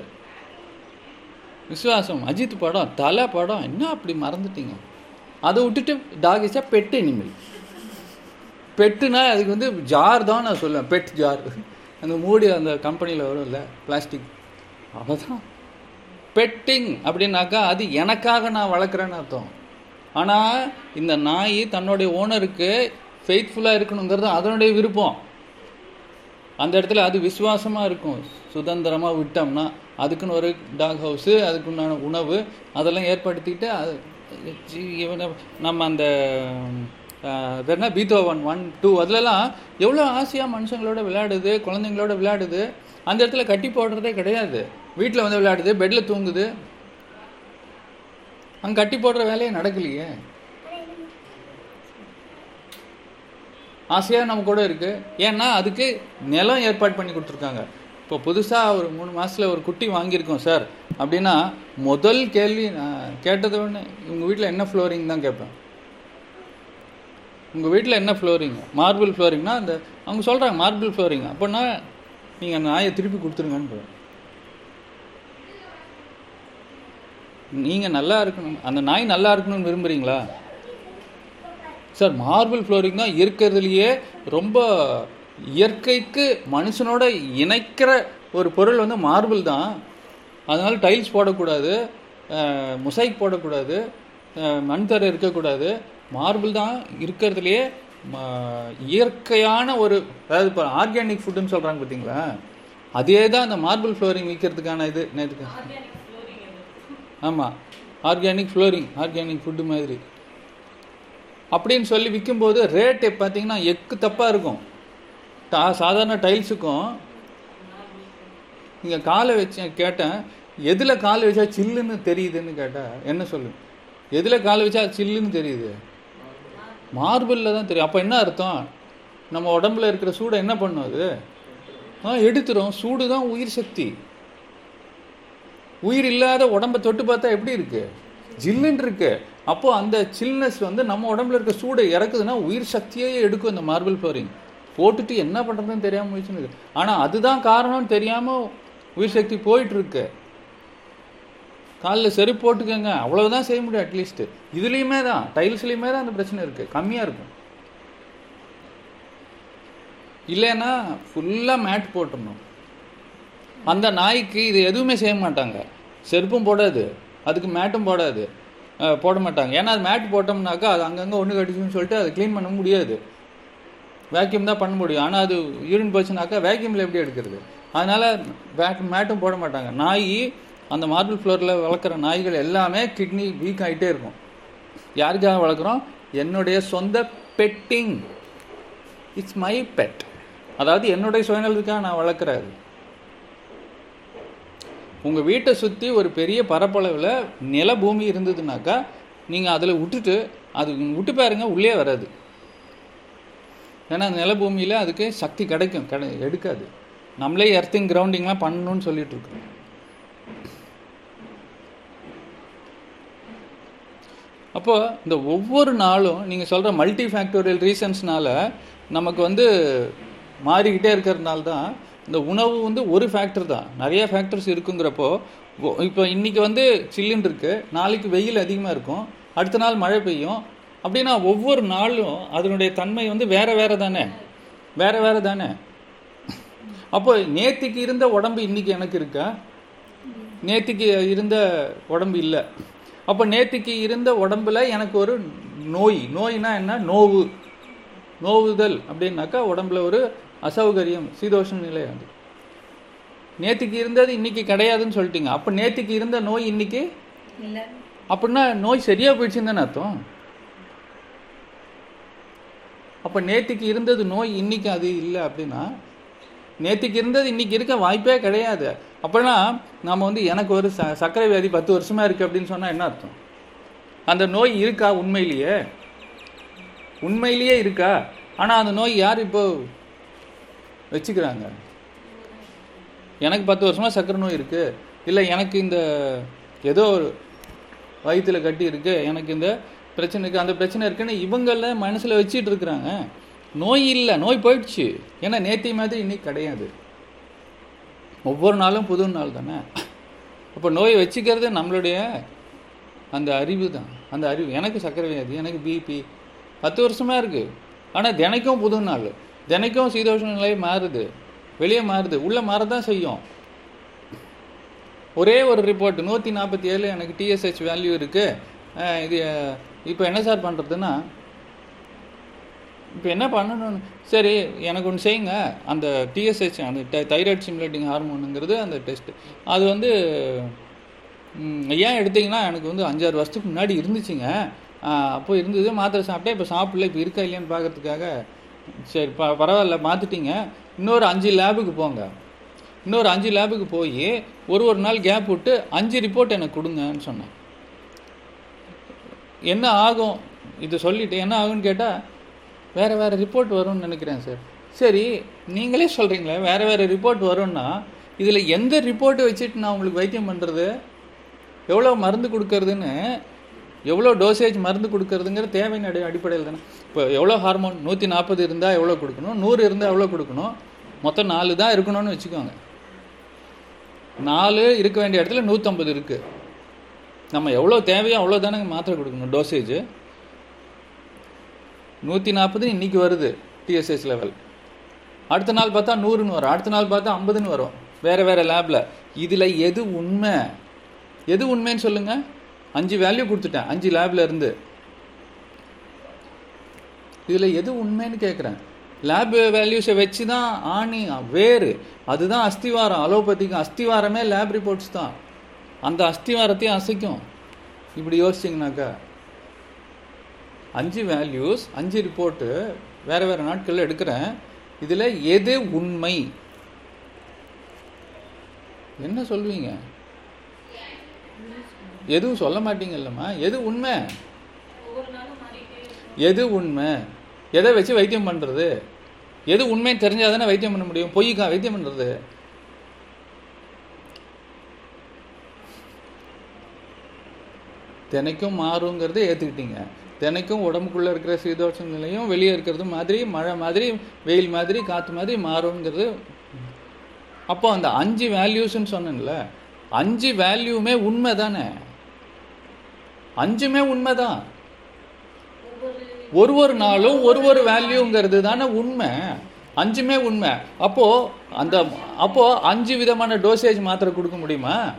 விசுவாசம் அஜித் படம் தலை படம் என்ன அப்படி மறந்துட்டீங்க? அதை விட்டுட்டு டாக் இஸ் பெட் அனிமல் பெட்டுனா அதுக்கு வந்து ஜார் தான் நான் சொல்லுவேன் பெட் ஜார் அந்த மூடி அந்த கம்பெனியில் வரும்ல பிளாஸ்டிக் அவ்வளோதான் பெட்டிங் அப்படின்னாக்கா அது எனக்காக நான் வளர்க்குறேன்னு அர்த்தம். ஆனால் இந்த நாய் தன்னுடைய ஓனருக்கு ஃபெய்த்ஃபுல்லாக இருக்கணுங்கிறது அதனுடைய விருப்பம். அந்த இடத்துல அது விசுவாசமாக இருக்கும். சுதந்திரமாக விட்டோம்னா அதுக்குன்னு ஒரு டாக் ஹவுஸு அதுக்குண்டான உணவு அதெல்லாம் ஏற்படுத்திட்டு அது இவனை நம்ம அந்த என்ன? பீத்தோவன் ஒன் டூ அதுலலாம் எவ்வளோ ஆசையாக மனுஷங்களோட விளையாடுது குழந்தைங்களோட விளையாடுது அந்த இடத்துல கட்டி போடுறதே கிடையாது. வீட்டில் வந்து விளையாடுது பெட்டில் தூங்குது. அங்கே கட்டி போடுற வேலையே நடக்கலையே. ஆசையாக நம்ம கூட இருக்குது ஏன்னா அதுக்கு நிலம் ஏற்பாடு பண்ணி கொடுத்துருக்காங்க. இப்போ புதுசாக ஒரு மூணு மாதத்தில் ஒரு குட்டி வாங்கியிருக்கோம் சார். அப்படின்னா முதல் கேள்வி நான் கேட்டது ஒன்று உங்கள் வீட்டில் என்ன ஃப்ளோரிங் தான் கேட்பேன். உங்கள் வீட்டில் என்ன ஃப்ளோரிங் மார்பிள் ஃப்ளோரிங்னா அந்த அவங்க சொல்கிறாங்க மார்பிள் ஃப்ளோரிங் அப்படின்னா நீங்கள் அந்த நாயை திருப்பி கொடுத்துருங்கன்னு நீங்கள் நல்லா இருக்கணும். அந்த நாய் நல்லா இருக்கணும்னு விரும்புகிறீங்களா சார் மார்பிள் ஃப்ளோரிங் தான் இருக்கிறதுலையே ரொம்ப இயற்கைக்கு மனுஷனோட இணைக்கிற ஒரு பொருள் வந்து மார்பிள் தான். அதனால டைல்ஸ் போடக்கூடாது முசைக் போடக்கூடாது மண் தரை இருக்கக்கூடாது. மார்பிள் தான் இருக்கிறதுலையே இயற்கையான ஒரு அதாவது இப்போ ஆர்கானிக் ஃபுட்டுன்னு சொல்கிறாங்க பார்த்தீங்களா அதே தான் அந்த மார்பிள் ஃப்ளோரிங் விற்கிறதுக்கான இது நேற்றுக்கு ஆமாம் ஆர்கானிக் ஃப்ளோரிங் ஆர்கானிக் ஃபுட்டு மாதிரி. அப்படின்னு சொல்லி விற்கும்போது ரேட்டு பார்த்தீங்கன்னா எக்கு தப்பாக இருக்கும். டா- சாதாரண டைல்ஸுக்கும் நீங்கள் காலை வச்சு கேட்டேன் எதில் கால் வச்சா சில்லுன்னு தெரியுதுன்னு கேட்டால் என்ன சொல்லு? எதில் கால் வச்சா சில்லுன்னு தெரியுது? மார்பிளில் தான் தெரியும். அப்போ என்ன அர்த்தம்? நம்ம உடம்புல இருக்கிற சூடை என்ன பண்ணும் அது? ஆ எடுத்துரும். சூடு தான் உயிர் சக்தி. உயிர் இல்லாத உடம்ப தொட்டு பார்த்தா எப்படி இருக்கு? ஜில்லுன்னு இருக்கு. அப்போ அந்த சில்னஸ் வந்து நம்ம உடம்புல இருக்க சூடை இறக்குதுன்னா உயிர் சக்தியே எடுக்கும் இந்த மார்பிள் ஃப்ளோரிங் போட்டுட்டு என்ன பண்ணுறதுன்னு தெரியாமல் போயிடுச்சுன்னு ஆனால் அதுதான் காரணம்னு தெரியாமல் உயிர் சக்தி போயிட்டு இருக்கு. காலில் செருப்பு போட்டுக்கோங்க. அவ்வளவுதான் செய்ய முடியும் அட்லீஸ்ட் இதுலேயுமே தான் டைல்ஸ்லேயுமே தான் அந்த பிரச்சனை இருக்குது கம்மியாக இருக்கும். இல்லைன்னா ஃபுல்லாக மேட் போட்டுடணும். அந்த நாய்க்கு இது எதுவுமே செய்ய மாட்டாங்க. செருப்பும் போடாது. அதுக்கு மேட்டும் போடாது. போட மாட்டாங்க. ஏன்னா அது மேட் போட்டோம்னாக்கா அது அங்கங்கே ஒன்று கடிச்சுன்னு சொல்லிட்டு அதை க்ளீன் பண்ண முடியாது. வேக்யூம் தான் பண்ண முடியும். ஆனால் அது யூரின் போச்சுனாக்கா வேக்யூமில் எப்படி எடுக்கிறது? அதனால் வேக் மேட்டும் போட மாட்டாங்க. நாய் அந்த மார்பிள் ஃப்ளோரில் வளர்க்குற நாய்கள் எல்லாமே கிட்னி வீக் ஆகிட்டே இருக்கும். யாருக்காக வளர்க்குறோம்? என்னுடைய சொந்த பெட்டிங் இட்ஸ் மை பெட் அதாவது என்னுடைய சுயநலத்துக்காக நான் வளர்க்குறாரு உங்கள் வீட்டை சுற்றி ஒரு பெரிய பரப்பளவில் நில பூமி இருந்ததுனாக்கா நீங்கள் அதில் விட்டுட்டு அது விட்டு பாருங்க உள்ளே வராது. ஏன்னா நில பூமியில் அதுக்கு சக்தி கிடைக்கும். கிடை எடுக்காது. நம்மளே எர்த்திங் கிரவுண்டிங்லாம் பண்ணணும்னு சொல்லிட்டு அப்போது இந்த ஒவ்வொரு நாளும் நீங்கள் சொல்கிற மல்டி ஃபேக்டோரியல் ரீசன்ஸ்னால் நமக்கு வந்து மாறிக்கிட்டே இருக்கிறதுனால தான் இந்த உணவு வந்து ஒரு ஃபேக்டர் தான். நிறைய ஃபேக்டர்ஸ் இருக்குங்கிறப்போ இப்போ இன்றைக்கி வந்து சில்லுன்னு இருக்குது நாளைக்கு வெயில் அதிகமாக இருக்கும் அடுத்த நாள் மழை பெய்யும். அப்படின்னா ஒவ்வொரு நாளும் அதனுடைய தன்மை வந்து வேறு வேறு தானே. வேறு வேறு தானே. அப்போ நேத்திக்கு இருந்த உடம்பு இன்றைக்கி எனக்கு இருக்கா? நேத்திக்கு இருந்த உடம்பு இல்லை. அப்போ நேத்திக்கு இருந்த உடம்புல எனக்கு ஒரு நோய். நோய்னா என்ன? நோவு. நோவுதல் அப்படின்னாக்கா உடம்புல ஒரு அசௌகரியம் சீதோஷண நிலை அது. நேத்திக்கு இருந்தது இன்னைக்கு கிடையாதுன்னு சொல்லிட்டீங்க. அப்போ நேத்திக்கு இருந்த நோய் இன்னைக்கு? இல்லை. அப்படின்னா நோய் சரியா போயிடுச்சுன்னு தானே அர்த்தம். அப்போ நேத்திக்கு இருந்தது நோய் இன்னைக்கு அது இல்லை அப்படின்னா நேத்திக்கு இருந்தது இன்னைக்கு இருக்க வாய்ப்பே கிடையாது. அப்படின்னா நாம வந்து எனக்கு ஒரு ச சர்க்கரை வியாதி பத்து வருஷமா இருக்கு அப்படின்னு சொன்னால் என்ன அர்த்தம்? அந்த நோய் இருக்கா உண்மையிலேயே? உண்மையிலேயே இருக்கா? ஆனா அந்த நோய் யார் இப்போ வச்சுக்கிறாங்க? எனக்கு பத்து வருஷமா சர்க்கரை நோய் இருக்கு. இல்லை எனக்கு இந்த ஏதோ ஒரு வயிற்றுல கட்டி இருக்கு. எனக்கு இந்த பிரச்சனை இருக்குது அந்த பிரச்சனை இருக்குன்னு இவங்கள மனசுல வச்சிட்டு இருக்கிறாங்க. நோய் இல்லை நோய் போயிடுச்சு. ஏன்னா நேற்றை மாதிரி இன்னைக்கு கிடையாது. ஒவ்வொரு நாளும் புது நாள் தானே. அப்போ நோய் வச்சுக்கிறது நம்மளுடைய அந்த அறிவு தான். அந்த அறிவு. எனக்கு சர்க்கரை வியாதி எனக்கு பிபி பத்து வருஷமாக இருக்குது ஆனால் தினைக்கும் புது நாள். தினைக்கும் சீதோஷ நிலை மாறுது. வெளியே மாறுது. உள்ளே மாறதான் செய்யும். ஒரே ஒரு ரிப்போர்ட் நூற்றி நாற்பத்தி ஏழு எனக்கு டிஎஸ்ஹெச் வேல்யூ இருக்குது இது இப்போ என்ன சார் பண்ணுறதுன்னா இப்போ என்ன பண்ணணும்னு? சரி எனக்கு ஒன்று செய்யுங்க. அந்த டிஎஸ்ஹெச் அந்த தைராய்டு சிமுலேட்டிங் ஹார்மோனுங்கிறது அந்த டெஸ்ட் அது வந்து ஏன் எடுத்தீங்கன்னா எனக்கு வந்து அஞ்சாறு வருஷத்துக்கு முன்னாடி இருந்துச்சுங்க. அப்போ இருந்தது மாத்திரை சாப்பிட்டேன். இப்போ சாப்பிடல இப்போ இருக்கா இல்லையான்னு பார்க்கறதுக்காக சரி ப பரவாயில்ல மாற்றிட்டீங்க இன்னொரு அஞ்சு லேபுக்கு போங்க. இன்னொரு அஞ்சு லேபுக்கு போய் ஒரு ஒரு நாள் கேப் விட்டு அஞ்சு ரிப்போர்ட் எனக்கு கொடுங்கன்னு சொன்னேன். என்ன ஆகும்? இதை சொல்லிட்டு என்ன ஆகும்னு கேட்டால் வேறு வேறு ரிப்போர்ட் வரும்னு நினைக்கிறேன் சார் சரி நீங்களே சொல்கிறீங்களே வேறு வேறு ரிப்போர்ட் வரும்னா இதில் எந்த ரிப்போர்ட்டை வச்சுட்டு நான் உங்களுக்கு வைத்தியம் பண்ணுறது எவ்வளோ மருந்து கொடுக்கறதுன்னு எவ்வளோ டோசேஜ் மருந்து கொடுக்கறதுங்கிற தேவையின் அடி அடிப்படையில் தானே. இப்போ எவ்வளோ ஹார்மோன் நூற்றி நாற்பது இருந்தால் எவ்வளோ கொடுக்கணும்? நூறு இருந்தால் எவ்வளோ கொடுக்கணும்? மொத்தம் நாலு தான் இருக்கணும்னு வச்சுக்கோங்க. நாலு இருக்க வேண்டிய இடத்துல நூற்றம்பது இருக்குது நம்ம எவ்வளோ தேவையோ அவ்வளோ தானே மாத்திரை கொடுக்கணும் டோசேஜ் நூற்றி நாற்பது இன்னைக்கு வருது டிஎஸ்எஸ் லெவல் அடுத்த நாள் பார்த்தா நூறுன்னு வரும். அடுத்த நாள் பார்த்தா ஐம்பதுன்னு வரும். வேறு வேறு லேபில் இதில் எது உண்மை? எது உண்மைன்னு சொல்லுங்கள் அஞ்சு வேல்யூ கொடுத்துட்டேன். அஞ்சு லேபில் இருந்து. இதில் எது உண்மைன்னு கேட்குறேன் லேப் வேல்யூஸை வச்சு தான் ஆணி வேறு. அதுதான் அஸ்திவாரம். அலோபதிக்கு அஸ்திவாரமே லேப் ரிப்போர்ட்ஸ் தான். அந்த அஸ்திவாரத்தையும் அசைக்கும். இப்படி யோசிச்சிங்கனாக்கா அஞ்சு வேல்யூஸ் அஞ்சு ரிப்போர்ட்டு வேறு வேறு நாட்களில் எடுக்கிறேன். இதில் எது உண்மை? என்ன சொல்வீங்க? எதுவும் சொல்ல மாட்டீங்கல்லம்மா. எது உண்மை? எது உண்மை? எதை வச்சு வைத்தியம் பண்ணுறது எது உண்மைன்னு தெரிஞ்சால் தானே வைத்தியம் பண்ண முடியும்? பொய்க்கா வைத்தியம் பண்ணுறது தினைக்கும் மாறுங்கிறத ஏற்றுக்கிட்டீங்க தினைக்கும் உடம்புக்குள்ளே இருக்கிற சீதோஷ நிலையும் வெளியே இருக்கிறது மாதிரி மழை மாதிரி வெயில் மாதிரி காற்று மாதிரி மாறுங்கிறது அப்போ அந்த அஞ்சு வேல்யூஸ்ன்னு சொன்னேன்ல அஞ்சு வேல்யூமே உண்மை தானே? அஞ்சுமே உண்மை தான். ஒரு ஒரு நாளும் ஒரு ஒரு வேல்யூங்கிறது தானே உண்மை. அஞ்சுமே உண்மை. அப்போது அந்த அப்போது அஞ்சு விதமான டோசேஜ் மாத்திரை கொடுக்க முடியுமா?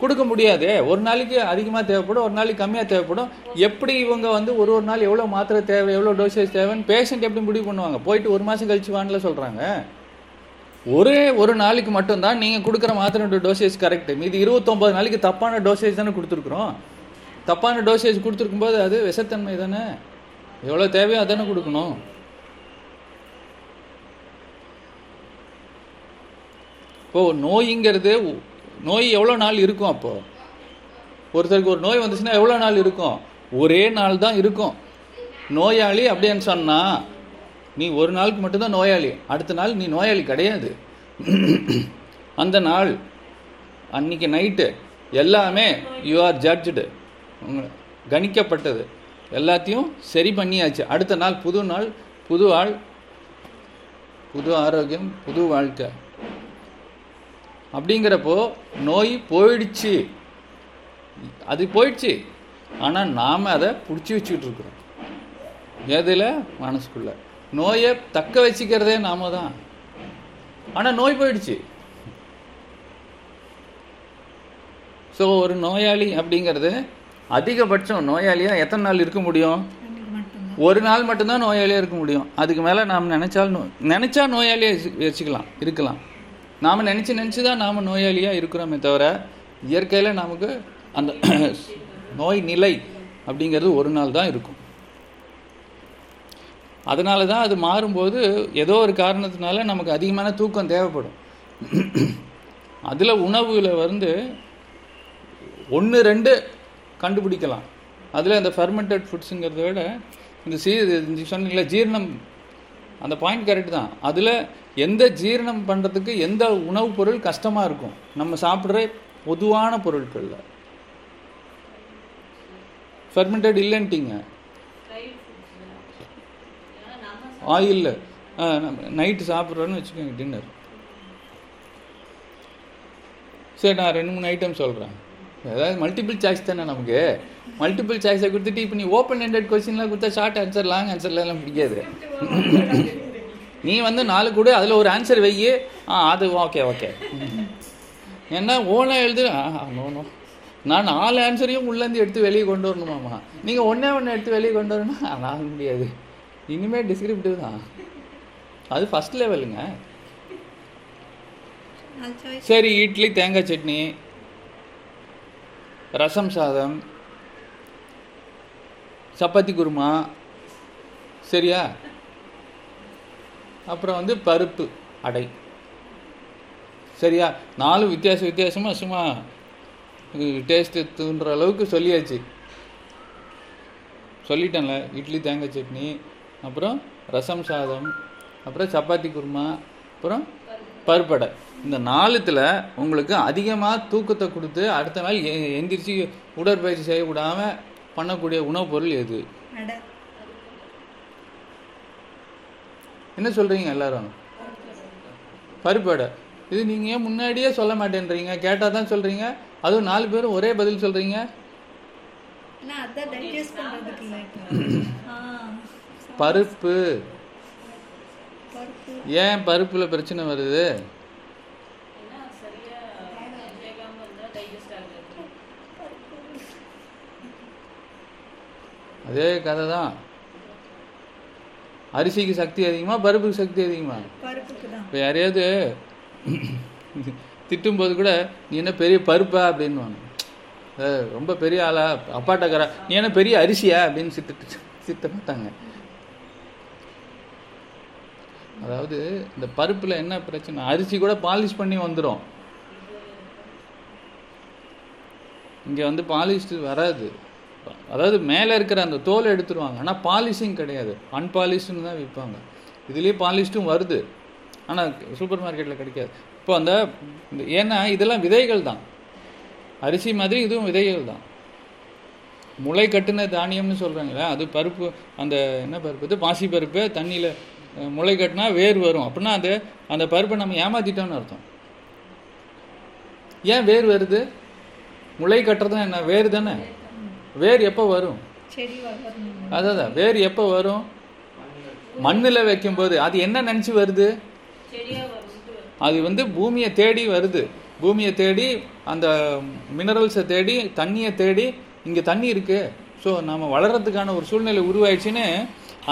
கொடுக்க முடியாதே. ஒரு நாளைக்கு அதிகமாக தேவைப்படும் ஒரு நாளைக்கு கம்மியாக தேவைப்படும். எப்படி இவங்க வந்து ஒரு ஒரு நாள் எவ்வளோ மாத்திரை தேவை எவ்வளோ டோசேஜ் தேவைன்னு பேஷண்ட் எப்படி முடிவு பண்ணுவாங்க? போயிட்டு ஒரு மாதம் கழிச்சு வாங்கல சொல்கிறாங்க ஒரே ஒரு நாளைக்கு மட்டும்தான் நீங்கள் கொடுக்குற மாத்திரையோட டோசேஜ் கரெக்ட் மீதி இருபத்தொம்பது நாளைக்கு தப்பான டோசேஜ் தானே கொடுத்துருக்குறோம். தப்பான டோசேஜ் கொடுத்துருக்கும்போது அது விஷத்தன்மை தானே? எவ்வளோ தேவையோ அதானே கொடுக்கணும். இப்போ நோய்ங்கிறது நோய் எவ்வளோ நாள் இருக்கும் அப்போது ஒருத்தருக்கு ஒரு நோய் வந்துச்சுன்னா எவ்வளோ நாள் இருக்கும்? ஒரே நாள் தான் இருக்கும். நோயாளி அப்படின்னு சொன்னால் நீ ஒரு நாளுக்கு மட்டும்தான் நோயாளி. அடுத்த நாள் நீ நோயாளி கிடையாது. அந்த நாள் அன்னைக்கு நைட்டு எல்லாமே யூ ஆர் ஜட்ஜ்டு கணிக்கப்பட்டது. எல்லாத்தையும் சரி பண்ணியாச்சு. அடுத்த நாள் புது நாள் புது ஆள் புது ஆரோக்கியம் புது வாழ்க்கை. அப்படிங்கிறப்போ நோய் போயிடுச்சு. அது போயிடுச்சு. ஆனால் நாம் அதை பிடிச்சி வச்சுக்கிட்டு இருக்கிறோம். எதில்? மனசுக்குள்ள. நோயை தக்க வச்சுக்கிறதே நாம தான். ஆனால் நோய் போயிடுச்சு. ஸோ ஒரு நோயாளி அப்படிங்கிறது அதிகபட்சம் நோயாளியாக எத்தனை நாள் இருக்க முடியும்? ஒரு நாள் மட்டும்தான் நோயாளியாக இருக்க முடியும். அதுக்கு மேலே நாம் நினைச்சால் நோ நினச்சா நோயாளியாக வச்சு- வச்சுக்கலாம் இருக்கலாம். நாம் நினச்சி நினச்சி தான் நாம் நோயாளியாக இருக்கிறோமே தவிர இயற்கையில் நமக்கு அந்த நோய் நிலை அப்படிங்கிறது ஒரு நாள் தான் இருக்கும். அதனால தான் அது மாறும்போது ஏதோ ஒரு காரணத்தினால நமக்கு அதிகமான தூக்கம் தேவைப்படும். அதில் உணவில் வந்து ஒன்று ரெண்டு கண்டுபிடிக்கலாம். அதில் இந்த ஃபெர்மெண்டட் ஃபுட்ஸுங்கிறத விட இந்த சீ சொன்னீங்களே சொன்னீங்களா ஜீரணம் அந்த பாயிண்ட் கரெக்ட் தான். அதில் எந்த ஜீரணம் பண்ணுறதுக்கு எந்த உணவுப் பொருள் கஷ்டமாக இருக்கும்? நம்ம சாப்பிட்ற பொதுவான பொருட்களில். ஃபெர்மெண்டட் இல்லைன்ட்டிங்க. ஆயில் ஆயிலில் நைட்டு சாப்பிட்றோன்னு வச்சுக்கோங்க டின்னர் சரி நான் ரெண்டு மூணு ஐட்டம் சொல்கிறேன் ஏதாவது மல்டிபிள் சாய்ஸ் தானே நமக்கு? மல்டிபிள் சாய்ஸை கொடுத்துட்டு இப்போ நீ ஓப்பன் ஹெண்டட் கொஸ்டின்லாம் கொடுத்தா ஷார்ட் ஆன்சர் லாங் ஆன்சர்லாம் பிடிக்காது. நீ வந்து நாலு கூட அதில் ஒரு ஆன்சர் வெய்யி ஆ அது ஓகே ஓகே ஏன்னா ஓனாக எழுது நோ நான் நாலு ஆன்சரையும் உள்ளேருந்து எடுத்து வெளியே கொண்டு வரணுமாம்மா நீங்கள் ஒன்றே ஒன்று எடுத்து வெளியே கொண்டு வரணும்னா நான் முடியாது. இனிமேல் டிஸ்கிரிப்டிவ் தான். அது ஃபஸ்ட் லெவலுங்க சரி இட்லி தேங்காய் சட்னி ரசம் சாதம் சப்பாத்தி குருமா. சரியா? அப்புறம் வந்து பருப்பு அடை. சரியா? நாலு வித்தியாச வித்தியாசமாக சும்மா டேஸ்ட்டு தூண்டுற அளவுக்கு சொல்லியாச்சு. சொல்லிட்டேன்ல இட்லி தேங்காய் சட்னி அப்புறம் ரசம் சாதம் அப்புறம் சப்பாத்தி குருமா அப்புறம் பருப்படை இந்த நாலுத்தில் உங்களுக்கு அதிகமாக தூக்கத்தை கொடுத்து அடுத்த நாள் எ- எந்திரிச்சு உடற்பயிற்சி செய்ய விடாமல் பண்ணக்கூடிய உணவுப் பொருள் எது அடை என்ன சொல்கிறீங்க எல்லாரும்? பருப்படை. இது நீங்கள் ஏன் முன்னாடியே சொல்ல மாட்டேன்றீங்க? கேட்டால் தான் சொல்கிறீங்க அதுவும் நாலு பேரும் ஒரே பதில் சொல்கிறீங்க பருப்பு. பருப்பு. ஏன் பருப்பில் பிரச்சனை வருது? அதே கதை தான். அரிசிக்கு சக்தி அதிகமா பருப்புக்கு சக்தி அதிகமா? இப்போ யாரையாவது திட்டும்போது கூட நீ என்ன பெரிய பருப்பா? அப்படின்னுவாங்க. அஹ் ரொம்ப பெரிய ஆளா? அப்பாட்டக்காரா நீ என்ன பெரிய அரிசியா? அப்படின்னு சித்து சித்த மாட்டாங்க. அதாவது இந்த பருப்பில் என்ன பிரச்சனை? அரிசி கூட பாலிஷ் பண்ணி வந்துடும் இங்கே வந்து பாலிஷ்டு வராது. அதாவது மேலே இருக்கிற அந்த தோலை எடுத்துருவாங்க. ஆனால் பாலிஷிங் கிடையாது. அன்பாலிஷ்டுன்னு தான் விற்பாங்க. இதுலேயே பாலிஷ்டும் வருது. ஆனால் சூப்பர் மார்க்கெட்டில் கிடைக்காது. இப்போ அந்த ஏன்னா இதெல்லாம் விதைகள் தான். அரிசி மாதிரி இதுவும் விதைகள் தான். முளை கட்டின தானியம்னு சொல்கிறாங்களே அது பருப்பு அந்த என்ன பருப்பு இது? பாசி பருப்பு தண்ணியில் முளை கட்டினா வேர் வரும். அப்படின்னா அது அந்த பருப்பை நம்ம ஏமாத்திட்டோம்னு அர்த்தம். ஏன் வேர் வருது? முளை கட்டுறது என்ன? வேர் தானே. வேர் எப்போ வரும்? அதான் வேர் எப்போ வரும்? மண்ணில் வைக்கும்போது. அது என்ன நினச்சி வருது? அது வந்து பூமியை தேடி வருது. பூமியை தேடி அந்த மினரல்ஸை தேடி தண்ணியை தேடி இங்கே தண்ணி இருக்கு. ஸோ நம்ம வளர்கிறதுக்கான ஒரு சூழ்நிலை உருவாயிடுச்சுன்னு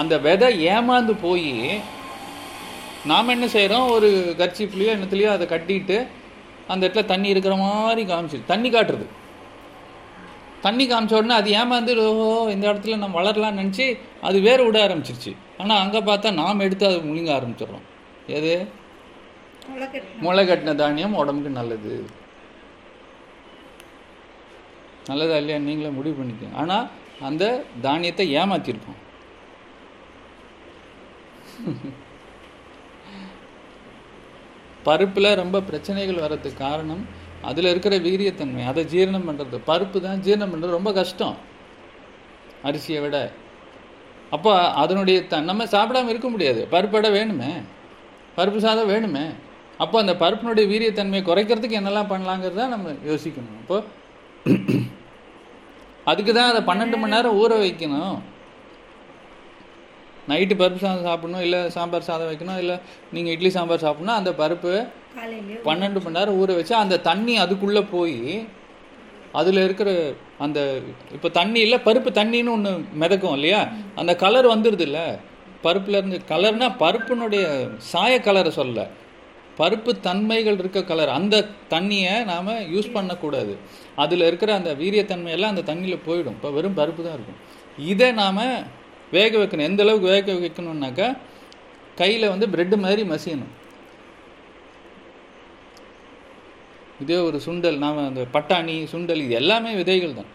அந்த விதை ஏமாந்து போய் நாம் என்ன செய்கிறோம் ஒரு கர்ச்சிப்லேயோ என்னத்துலேயோ அதை கட்டிட்டு அந்த இடத்துல தண்ணி இருக்கிற மாதிரி காமிச்சு தண்ணி காட்டுறது. தண்ணி காமிச்ச உடனே அது ஏமாந்து ஓஹோ இந்த இடத்துல நம்ம வளரலாம்னு நினச்சி அது வேறு விட ஆரம்பிச்சிருச்சு. ஆனால் அங்கே பார்த்தா நாம் எடுத்து அது முழுங்க ஆரம்பிச்சிடுறோம். எது? முளை கட்டின தானியம் உடம்புக்கு நல்லது. நல்லதா இல்லையா நீங்களே முடிவு பண்ணிக்கோங்க. ஆனால் அந்த தானியத்தை ஏமாத்திருக்கோம். பருப்பில் ரொம்ப பிரச்சனைகள் வர்றதுக்கு காரணம் அதில் இருக்கிற வீரியத்தன்மை அதை ஜீரணம் பண்ணுறது பருப்பு தான் ஜீரணம் பண்ணுறது ரொம்ப கஷ்டம். அரிசியை விட. அப்போ அதனுடைய த நம்ம சாப்பிடாம இருக்க முடியாது. பருப்படை வேணுமே. பருப்பு சாதம் வேணுமே. அப்போ அந்த பருப்பினுடைய வீரியத்தன்மையை குறைக்கிறதுக்கு என்னெல்லாம் பண்ணலாங்கிறத நம்ம யோசிக்கணும். அப்போ அதுக்கு தான் அதை பன்னெண்டு மணி நேரம் ஊற வைக்கணும். நைட்டு பருப்பு சாதம் சாப்பிடணும் இல்லை சாம்பார் சாதம் வைக்கணும் இல்லை நீங்கள் இட்லி சாம்பார் சாப்பிட்ணும் அந்த பருப்பு பன்னெண்டு மணி நேரம் ஊற வச்சு அந்த தண்ணி அதுக்குள்ளே போய் அதில் இருக்கிற அந்த இப்போ தண்ணியில் பருப்பு தண்ணின்னு ஒன்று மிதக்கும் இல்லையா? அந்த கலர் வந்துடுது இல்லை. பருப்புல இருந்து கலர்னால் பருப்பினுடைய சாய கலரை சொல்ல பருப்பு தன்மைகள் இருக்க கலர் அந்த தண்ணியை நாம் யூஸ் பண்ணக்கூடாது. அதில் இருக்கிற அந்த வீரியத்தன்மையெல்லாம் அந்த தண்ணியில் போயிடும். இப்போ வெறும் பருப்பு தான் இருக்கும். இதை நாம் வேக வைக்கணும். எந்த அளவுக்கு வேக வைக்கணும்னாக்கா கையில் வந்து பிரெட்டு மாதிரி மசியணும். இதே ஒரு சுண்டல் நாம் அந்த பட்டாணி சுண்டல் இது எல்லாமே விதைகள் தான்.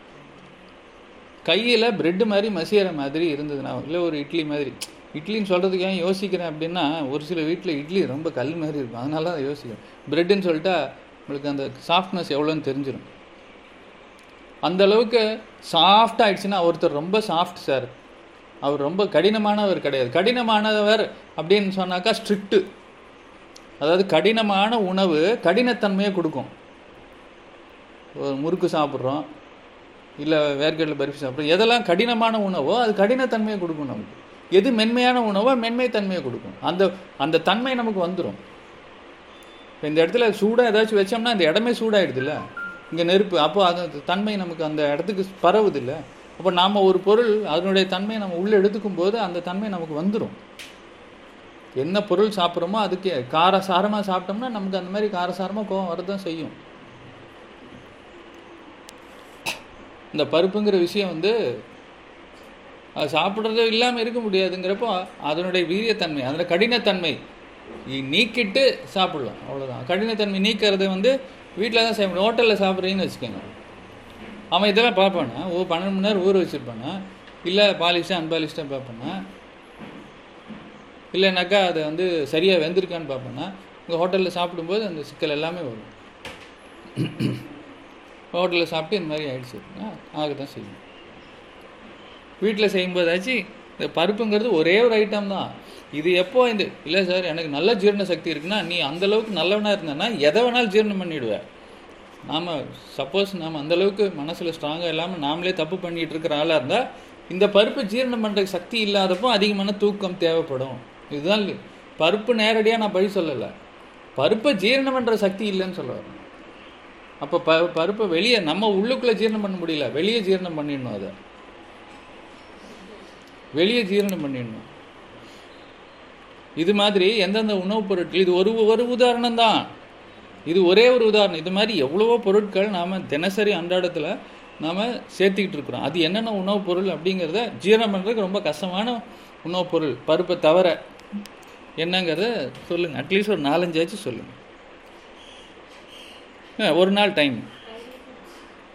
கையில் பிரெட்டு மாதிரி மசியற மாதிரி இருந்ததுன்னா இல்லை ஒரு இட்லி மாதிரி. இட்லின்னு சொல்கிறதுக்கு ஏன் யோசிக்கிறேன் அப்படின்னா ஒரு சில வீட்டில் இட்லி ரொம்ப கல் மாதிரி இருக்கும். அதனால தான் அதை யோசிக்கிறேன். பிரெட்டுன்னு சொல்லிட்டா உங்களுக்கு அந்த சாஃப்ட்னஸ் எவ்வளோன்னு தெரிஞ்சிடும் அந்த அளவுக்கு சாஃப்ட் ஆயிடுச்சுன்னா ஒருத்தர் ரொம்ப சாஃப்ட் சார் அவர் ரொம்ப கடினமானவர் கிடையாது. கடினமானவர் அப்படின்னு சொன்னாக்கா ஸ்ட்ரிக்ட்டு அதாவது கடினமான உணவு கடினத்தன்மையை கொடுக்கும். ஒரு முறுக்கு சாப்பிட்றோம் இல்லை வேர்க்கடலை பருப்பி சாப்பிட்றோம் எதெல்லாம் கடினமான உணவோ அது கடினத்தன்மையை கொடுக்கும் நமக்கு. எது மென்மையான உணவோ மென்மை தன்மையை கொடுக்கும். அந்த அந்த தன்மை நமக்கு வந்துடும் இப்போ இந்த இடத்துல சூடாக ஏதாச்சும் வச்சோம்னா அந்த இடமே சூடாயிடுதுல்ல? இங்கே நெருப்பு அப்போ அது தன்மை நமக்கு அந்த இடத்துக்கு பரவுது இல்லை அப்போ நாம் ஒரு பொருள் அதனுடைய தன்மையை நம்ம உள்ளே எடுத்துக்கும் போது அந்த தன்மை நமக்கு வந்துடும் என்ன பொருள் சாப்பிட்றோமோ அதுக்கு காரசாரமாக சாப்பிட்டோம்னா நமக்கு அந்த மாதிரி காரசாரமாக கோவம் வரதான் செய்யும். இந்த பருப்புங்கிற விஷயம் வந்து அது சாப்பிட்றதோ இல்லாமல் இருக்க முடியாதுங்கிறப்போ அதனுடைய வீரியத்தன்மை அதனுடைய கடினத்தன்மை நீக்கிட்டு சாப்பிடலாம். அவ்வளோதான் கடினத்தன்மை நீக்கிறது வந்து வீட்டில் தான் செய்ய முடியும். ஹோட்டலில் சாப்பிட்றீங்கன்னு வச்சுக்கோங்க. அவன் இதெல்லாம் பார்ப்பானா? ஓ பன்னெண்டு மணி நேரம் ஊற வச்சுருப்பானா? இல்லை பாலிஷ்டாக அன்பாலிஷ்டாக பார்ப்பானா? இல்லைனாக்கா அதை வந்து சரியாக வெந்திருக்கான்னு பார்ப்போன்னா உங்கள் ஹோட்டலில் சாப்பிடும்போது அந்த சிக்கல் எல்லாமே வரும். ஹோட்டலில் சாப்பிட்டு இந்த மாதிரி ஆகிடுச்சு அப்படின்னா ஆக தான் செய்யும் வீட்டில் செய்யும்போதாச்சு இந்த பருப்புங்கிறது ஒரே ஒரு ஐட்டம் தான். இது எப்போ இந்த இல்லை சார் எனக்கு நல்ல ஜீரண சக்தி இருக்குன்னா நீ அந்தளவுக்கு நல்லவனாக இருந்தேன்னா எதை வேணாலும் ஜீரணம் பண்ணிடுவ. நாம் சப்போஸ் நாம் அந்தளவுக்கு மனசில் ஸ்ட்ராங்காக இல்லாமல் நாமளே தப்பு பண்ணிகிட்டு இருக்கிற ஆளாக இருந்தால் இந்த பருப்பை ஜீரணம் பண்ணுற சக்தி இல்லாதப்போ அதிகமான தூக்கம் தேவைப்படும். இதுதான் பருப்பு நேரடியாக நான் பழி சொல்லலை. பருப்பை ஜீரணம் பண்ணுற சக்தி இல்லைன்னு சொல்ல வரேன் அப்போ ப பருப்பை வெளியே நம்ம உள்ளுக்குள்ளே ஜீரணம் பண்ண முடியல. வெளியே ஜீரணம் பண்ணிடணும் அதை. வெளியே ஜீரணம் பண்ணிடணும். இது மாதிரி எந்தெந்த உணவுப் பொருட்கள் இது ஒரு ஒரு உதாரணம் தான். இது ஒரே ஒரு உதாரணம். இது மாதிரி எவ்வளவோ பொருட்கள் நாம் தினசரி அன்றாடத்தில் நாம் சேர்த்துக்கிட்டு இருக்கிறோம். அது என்னென்ன உணவுப் பொருள் அப்படிங்கிறத ஜீரணம் பண்ணுறதுக்கு ரொம்ப கஷ்டமான உணவுப் பொருள். பருப்பை தவிர என்னங்கிறத சொல்லுங்கள் அட்லீஸ்ட் ஒரு நாலஞ்சாச்சும் சொல்லுங்கள் ஒரு நாள் டைம்